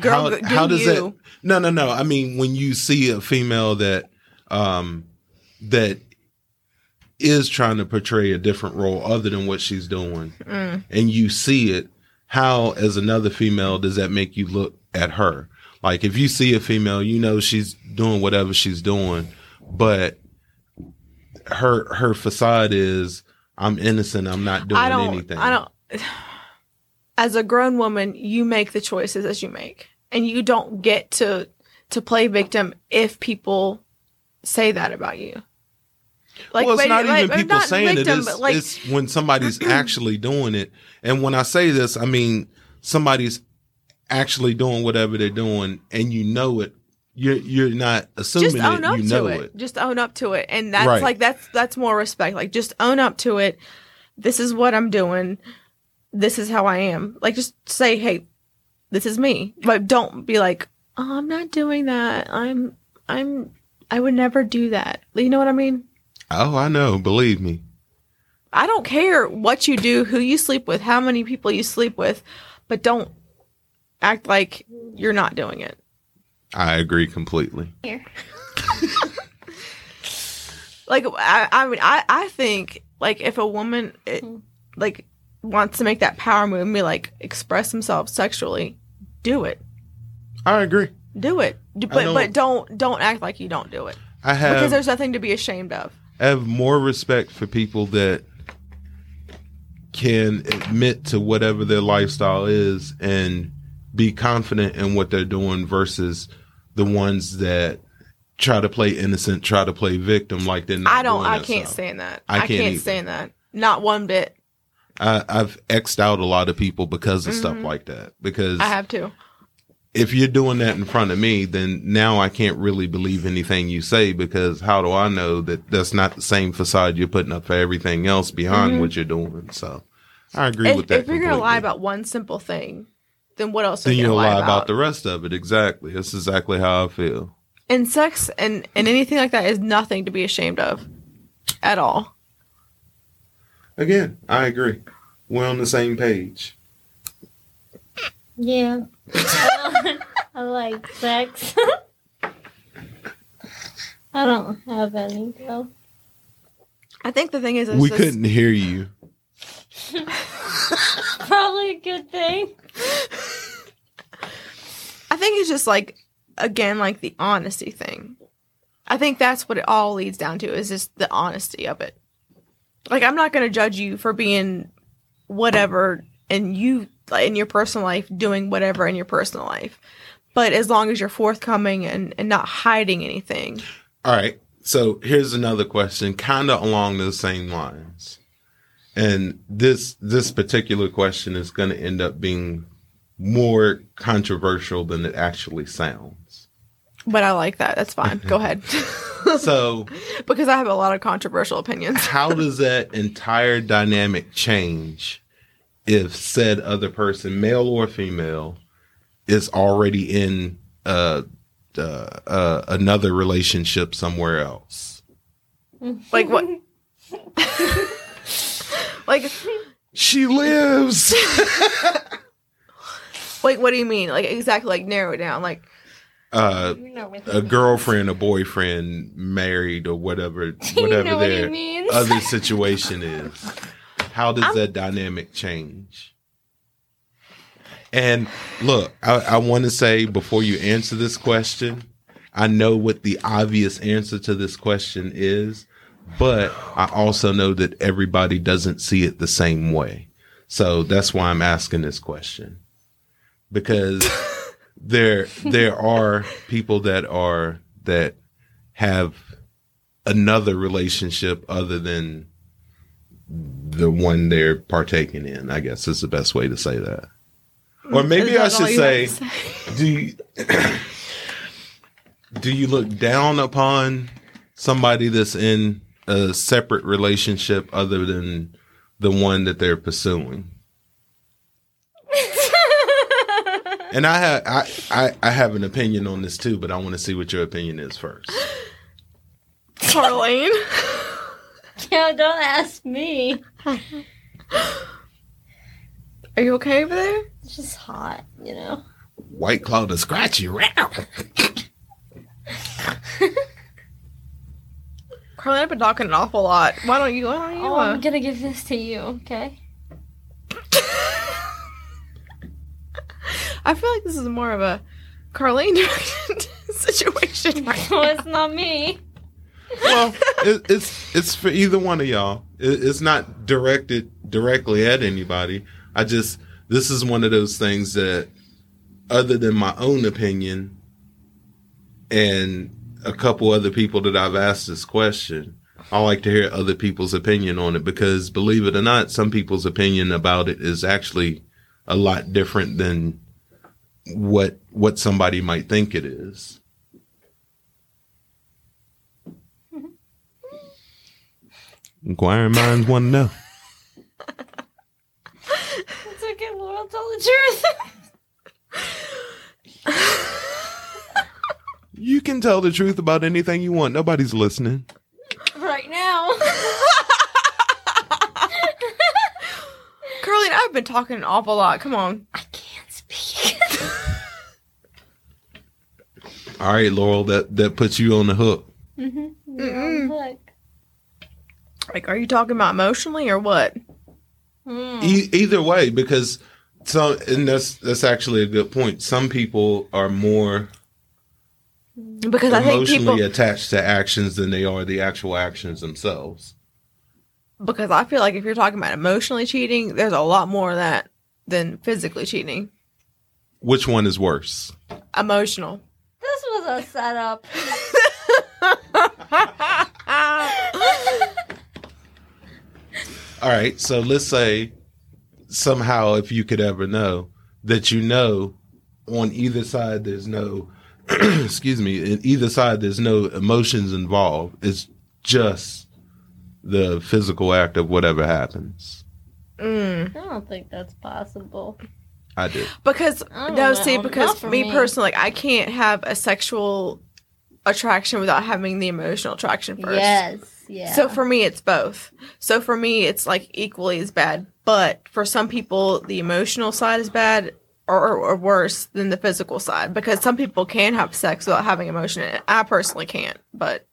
Girl, do how does you. that? No, no, no. I mean, when you see a female that um that is trying to portray a different role other than what she's doing, Mm. and you see it, how as another female does that make you look at her? Like if you see a female, you know she's doing whatever she's doing, but her her facade is I'm innocent. I'm not doing I don't. anything. I don't. As a grown woman, you make the choices as you make, and you don't get to to play victim if people say that about you. Like, well, it's not like, even people not saying victim, it. It's, like, it's when somebody's actually doing it. And when I say this, I mean somebody's actually doing whatever they're doing, and you know it. You're you're not assuming just own it. up You to know it. it. Just own up to it, and that's Right. like that's that's more respect. Like just own up to it. This is what I'm doing. This is how I am. Like just say, hey, this is me. But don't be like, oh, I'm not doing that. I'm I'm I would never do that. You know what I mean? Oh, I know. Believe me. I don't care what you do, who you sleep with, how many people you sleep with, but don't act like you're not doing it. I agree completely. Here. like I, I mean I, I think like if a woman it, like wants to make that power move and be like express themselves sexually do it I agree. do it D- I but know- but don't don't act like you don't do it I have because there's nothing to be ashamed of I have more respect for people that can admit to whatever their lifestyle is and be confident in what they're doing versus the ones that try to play innocent, try to play victim like they're not. i don't i can't stuff. stand that I i can't can't, stand that not one bit I, I've xed out a lot of people because of stuff like that. Because Mm-hmm. i have to if you're doing that in front of me, then now I can't really believe anything you say because how do I know that that's not the same facade you're putting up for everything else behind mm-hmm. what you're doing? So I agree with that. if you're gonna lie about one simple thing then what else are then you gonna you'll lie, lie about? about the rest of it. Exactly. That's exactly how I feel. and sex and and anything like that is nothing to be ashamed of at all Again, I agree. We're on the same page. Yeah. I like sex. I don't have any though. i think the thing is, is we this- couldn't hear you. Probably a good thing. I think it's just like again like the honesty thing. I think that's what it all leads down to is just the honesty of it. Like I'm not going to judge you for being whatever and you like, in your personal life doing whatever in your personal life. But as long as you're forthcoming and, and not hiding anything. All right. So here's another question, kind of along those same lines. And this this particular question is going to end up being more controversial than it actually sounds. But I like that. That's fine. Go ahead. So, because I have a lot of controversial opinions. how does that entire dynamic change if said other person, male or female, is already in uh, uh, uh, another relationship somewhere else? Like what? like She lives. like what do you mean? Like exactly like narrow it down. Like uh, You know a girlfriend, a boyfriend, married, or whatever, you whatever know their means. other situation is. How does that dynamic change? And look, I, I want to say before you answer this question, I know what the obvious answer to this question is, but I also know that everybody doesn't see it the same way. So that's why I'm asking this question. Because there there are people that are that have another relationship other than the one they're partaking in, I guess is the best way to say that. Or mm, maybe I should you say, do you, do you look down upon somebody that's in a separate relationship other than the one that they're pursuing? And I have I, I, I have an opinion on this too, but I want to see what your opinion is first. Charlene. Yeah, don't ask me. Are you okay over there? It's just hot, you know. White Claw to scratch you. Carlene, I've been talking an awful lot. Why don't you? Why don't you? Oh, uh, I'm gonna give this to you, okay? I feel like this is more of a Carlene directed situation. Right No, it's not me. well, it, it's it's for either one of y'all. It, it's not directed directly at anybody. I just this is one of those things that, other than my own opinion, and a couple other people that I've asked this question, I like to hear other people's opinion on it because, believe it or not, some people's opinion about it is actually a lot different than what what somebody might think it is. Inquiring minds want to know. It's okay, Laurel, tell the truth. You can tell the truth about anything you want. Nobody's listening. right now. Carlene, I've been talking an awful lot. Come on. I can't speak. All right, Laurel, that that puts you on the hook. Mm-hmm. Look. Like, are you talking about emotionally or what? Mm. E- either way, because some and that's that's actually a good point. Some people are more Because I think emotionally people. attached to actions than they are the actual actions themselves. Because I feel like if you're talking about emotionally cheating, there's a lot more of that than physically cheating. Which one is worse? Emotional. This was a setup. All right, so let's say somehow, if you could ever know that you know on either side there's no, excuse me, in either side there's no emotions involved. It's just the physical act of whatever happens. Mm. I don't think that's possible. I do. Because I no, know. see, because for me, me. personally, like I can't have a sexual attraction without having the emotional attraction first. Yes. Yeah. So for me, it's both. So for me, it's like equally as bad. But for some people, the emotional side is bad or, or, or worse than the physical side because some people can have sex without having emotion in it. I personally can't, but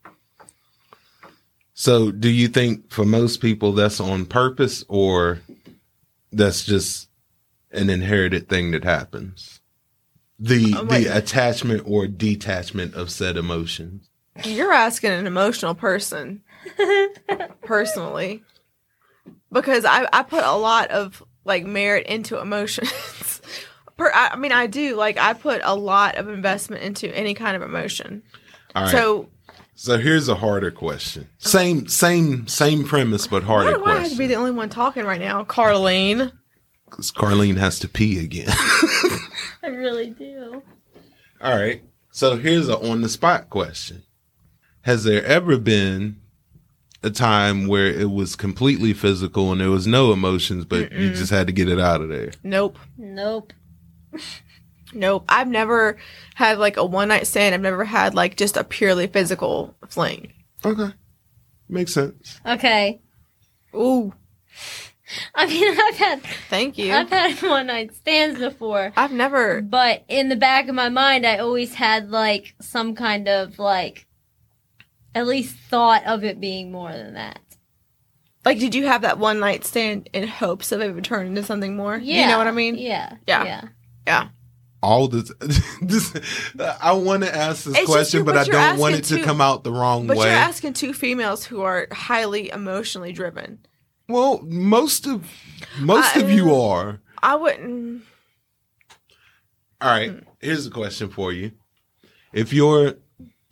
So, do you think for most people that's on purpose or that's just an inherited thing that happens? The Oh, the attachment or detachment of said emotions. you're asking an emotional person personally because I, I put a lot of like merit into emotions. per, I, I mean, I do like I put a lot of investment into any kind of emotion. All right. So So here's a harder question. Same same same premise, but why harder do I have to be the only one talking right now, Carlene? Because Carlene has to pee again. I really do. All right. So here's a on the spot question. Has there ever been a time where it was completely physical and there was no emotions, but you just had to get it out of there? Nope. Nope. Nope. I've never had like a one night stand. I've never had like just a purely physical fling. Okay. Makes sense. Okay. Ooh, I mean, I've had thank you. I've had one night stands before, I've never. but in the back of my mind, I always had like some kind of like at least thought of it being more than that. Like, did you have that one night stand in hopes of it would turn into something more? Yeah, You know what I mean? Yeah. Yeah. Yeah. All this, this I want to ask this It's question, you- but, but I don't want it to too- come out the wrong But way. you're asking two females who are highly emotionally driven. well, most of most I- of you are. I wouldn't. All right. Here's a question for you. If your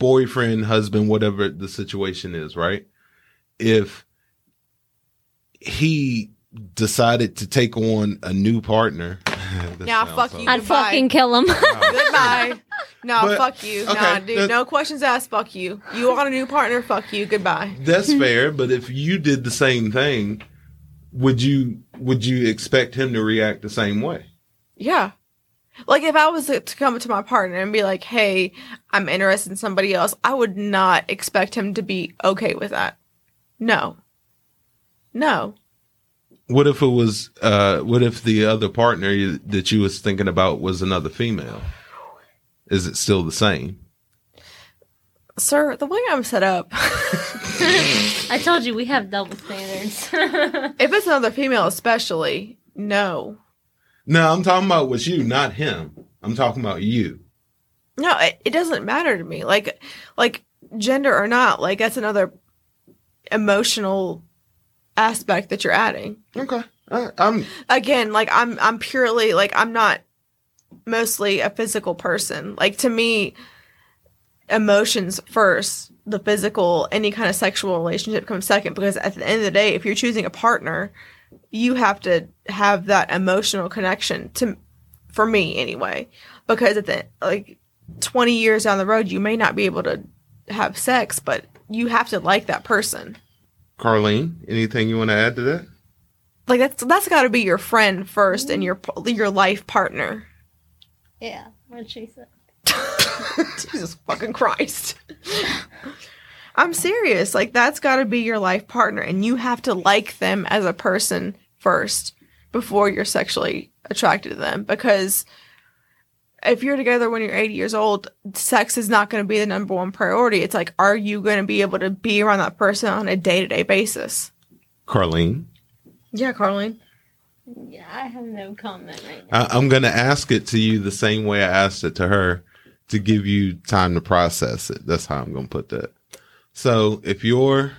boyfriend, husband, whatever the situation is, right? If he decided to take on a new partner, that Nah, fuck so- you. I'd Goodbye. fucking kill him. Goodbye. No, But- fuck you. okay, nah, dude. No questions asked. Fuck you. You want a new partner? Fuck you. Goodbye. That's fair, but if you did the same thing, would you would you expect him to react the same way? Yeah. Like if I was to come to my partner and be like, "Hey, I'm interested in somebody else," I would not expect him to be okay with that. No. No. What if it was? Uh, what if the other partner you- that you was thinking about was another female? Is it still the same? Sir, the way I'm set up, I told you we have double standards. if it's another female, especially, no. No, I'm talking about with you, not him. I'm talking about you. No, it, it doesn't matter to me. Like, like gender or not, like that's another emotional aspect that you're adding. Okay, I, I'm Again, like I'm, I'm purely like I'm not mostly a physical person. Like to me, emotions first, the physical, any kind of sexual relationship comes second. Because at the end of the day, if you're choosing a partner, you have to have that emotional connection to, for me anyway. Because at the like 20 years down the road, you may not be able to have sex, but you have to like that person. Carlene. Anything you want to add to that? Like that's that's got to be your friend first and your your life partner. yeah, what she said. Jesus fucking Christ. I'm serious. Like that's got to be your life partner and you have to like them as a person first before you're sexually attracted to them because if you're together when you're 80 years old, sex is not going to be the number one priority. It's like are you going to be able to be around that person on a day-to-day basis? Carlene. Yeah, Carlene. Yeah, I have no comment right now. I, I'm going to ask it to you the same way I asked it to her to give you time to process it. That's how I'm going to put that. So if your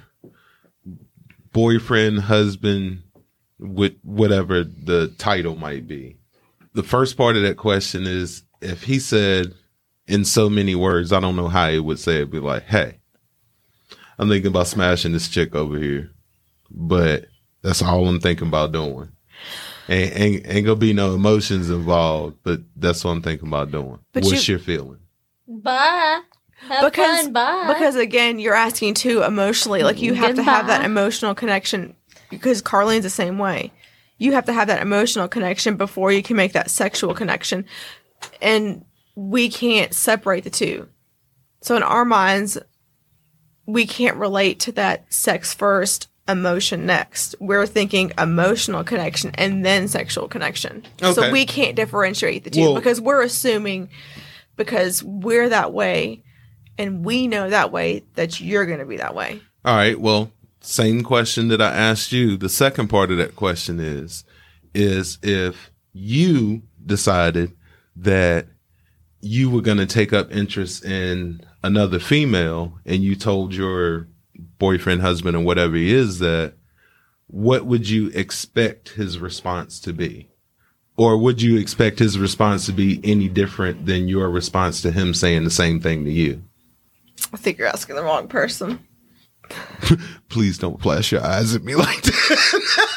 boyfriend, husband, with whatever the title might be, the first part of that question is if he said in so many words, I don't know how he would say it, be like, hey, I'm thinking about smashing this chick over here, but that's all I'm thinking about doing. Ain't, ain't, ain't gonna be no emotions involved, but that's what I'm thinking about doing. But What's you- your feeling? Bye. Have because fun. Bye. because again you're asking too emotionally. Like you have to have that emotional connection because Carlene's the same way. You have to have that emotional connection before you can make that sexual connection. And we can't separate the two. So in our minds we can't relate to that sex first emotion next. We're thinking emotional connection and then sexual connection. Okay. so we can't differentiate the two Well- because we're assuming because we're that way and we know that way that you're going to be that way. All right. Well, same question that I asked you. The second part of that question is, is if you decided that you were going to take up interest in another female and you told your boyfriend, husband, or whatever he is that, what would you expect his response to be? Or would you expect his response to be any different than your response to him saying the same thing to you? I think you're asking the wrong person. Please don't flash your eyes at me like that.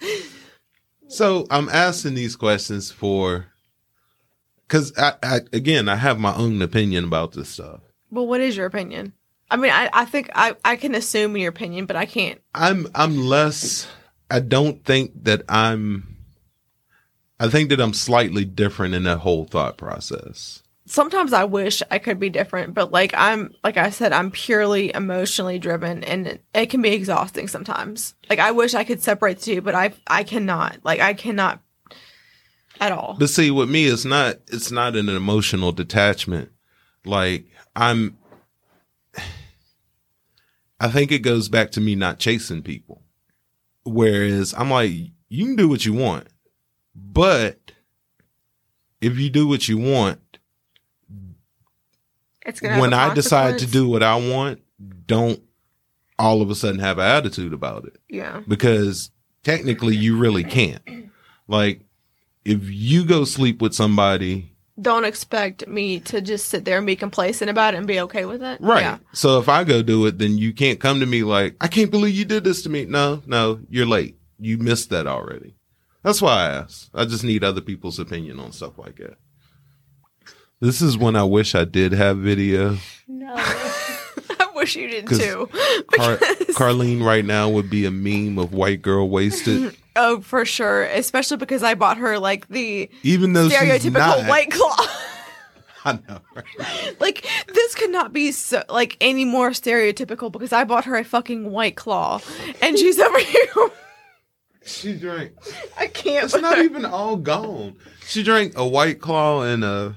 so I'm asking these questions for, because I, I, again, I have my own opinion about this stuff. Well, what is your opinion? I mean, I, I think I, I can assume your opinion, but I can't. I'm, I'm less, I don't think that I'm, I think that I'm slightly different in that whole thought process. Sometimes I wish I could be different, but like I'm, like I said, I'm purely emotionally driven and it, can be exhausting sometimes. Like I wish I could separate the two, but I, I cannot. Like I cannot at all. But see, with me, it's not it's not an emotional detachment. Like I'm I think it goes back to me not chasing people. Whereas I'm like, you can do what you want. But if you do what you want, It's gonna when I decide to do what I want, don't all of a sudden have an attitude about it yeah, because technically you really can't. Like, if you go sleep with somebody, don't expect me to just sit there and be complacent about it and be okay with it. right? Yeah. So if I go do it, then you can't come to me like, I can't believe you did this to me. No, no, you're late. You missed that already. That's why I asked. I just need other people's opinion on stuff like that. This is when I wish I did have video. no. I wish you did too. Car- Carlene right now would be a meme of white girl wasted, oh, for sure. Especially because I bought her like the even though stereotypical not. white claw. I know, right? like this could not be so like any more stereotypical because I bought her a fucking white claw, and she's over here She drank. I can't. It's not even all gone. She drank a White Claw and a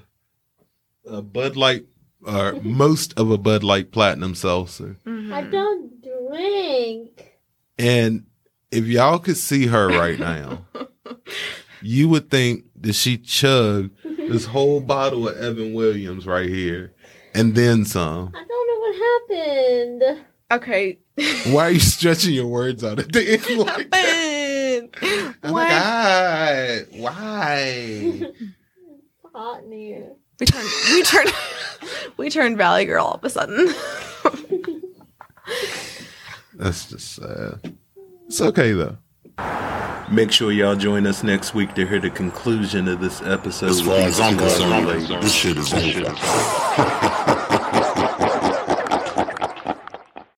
a Bud Light, or most of a Bud Light Platinum Seltzer. Mhm. I don't drink. And if y'all could see her right now, you would think that she chugged this whole bottle of Evan Williams right here, and then some. I don't know what happened. Okay. Why are you stretching your words out at the end like that? Happened. Oh my What? god! Why? It's hot in here. We turned. We turned. we turned Valley Girl all of a sudden. That's just sad. It's okay though. Make sure y'all join us next week to hear the conclusion of this episode. As far as I'm concerned, this shit is over.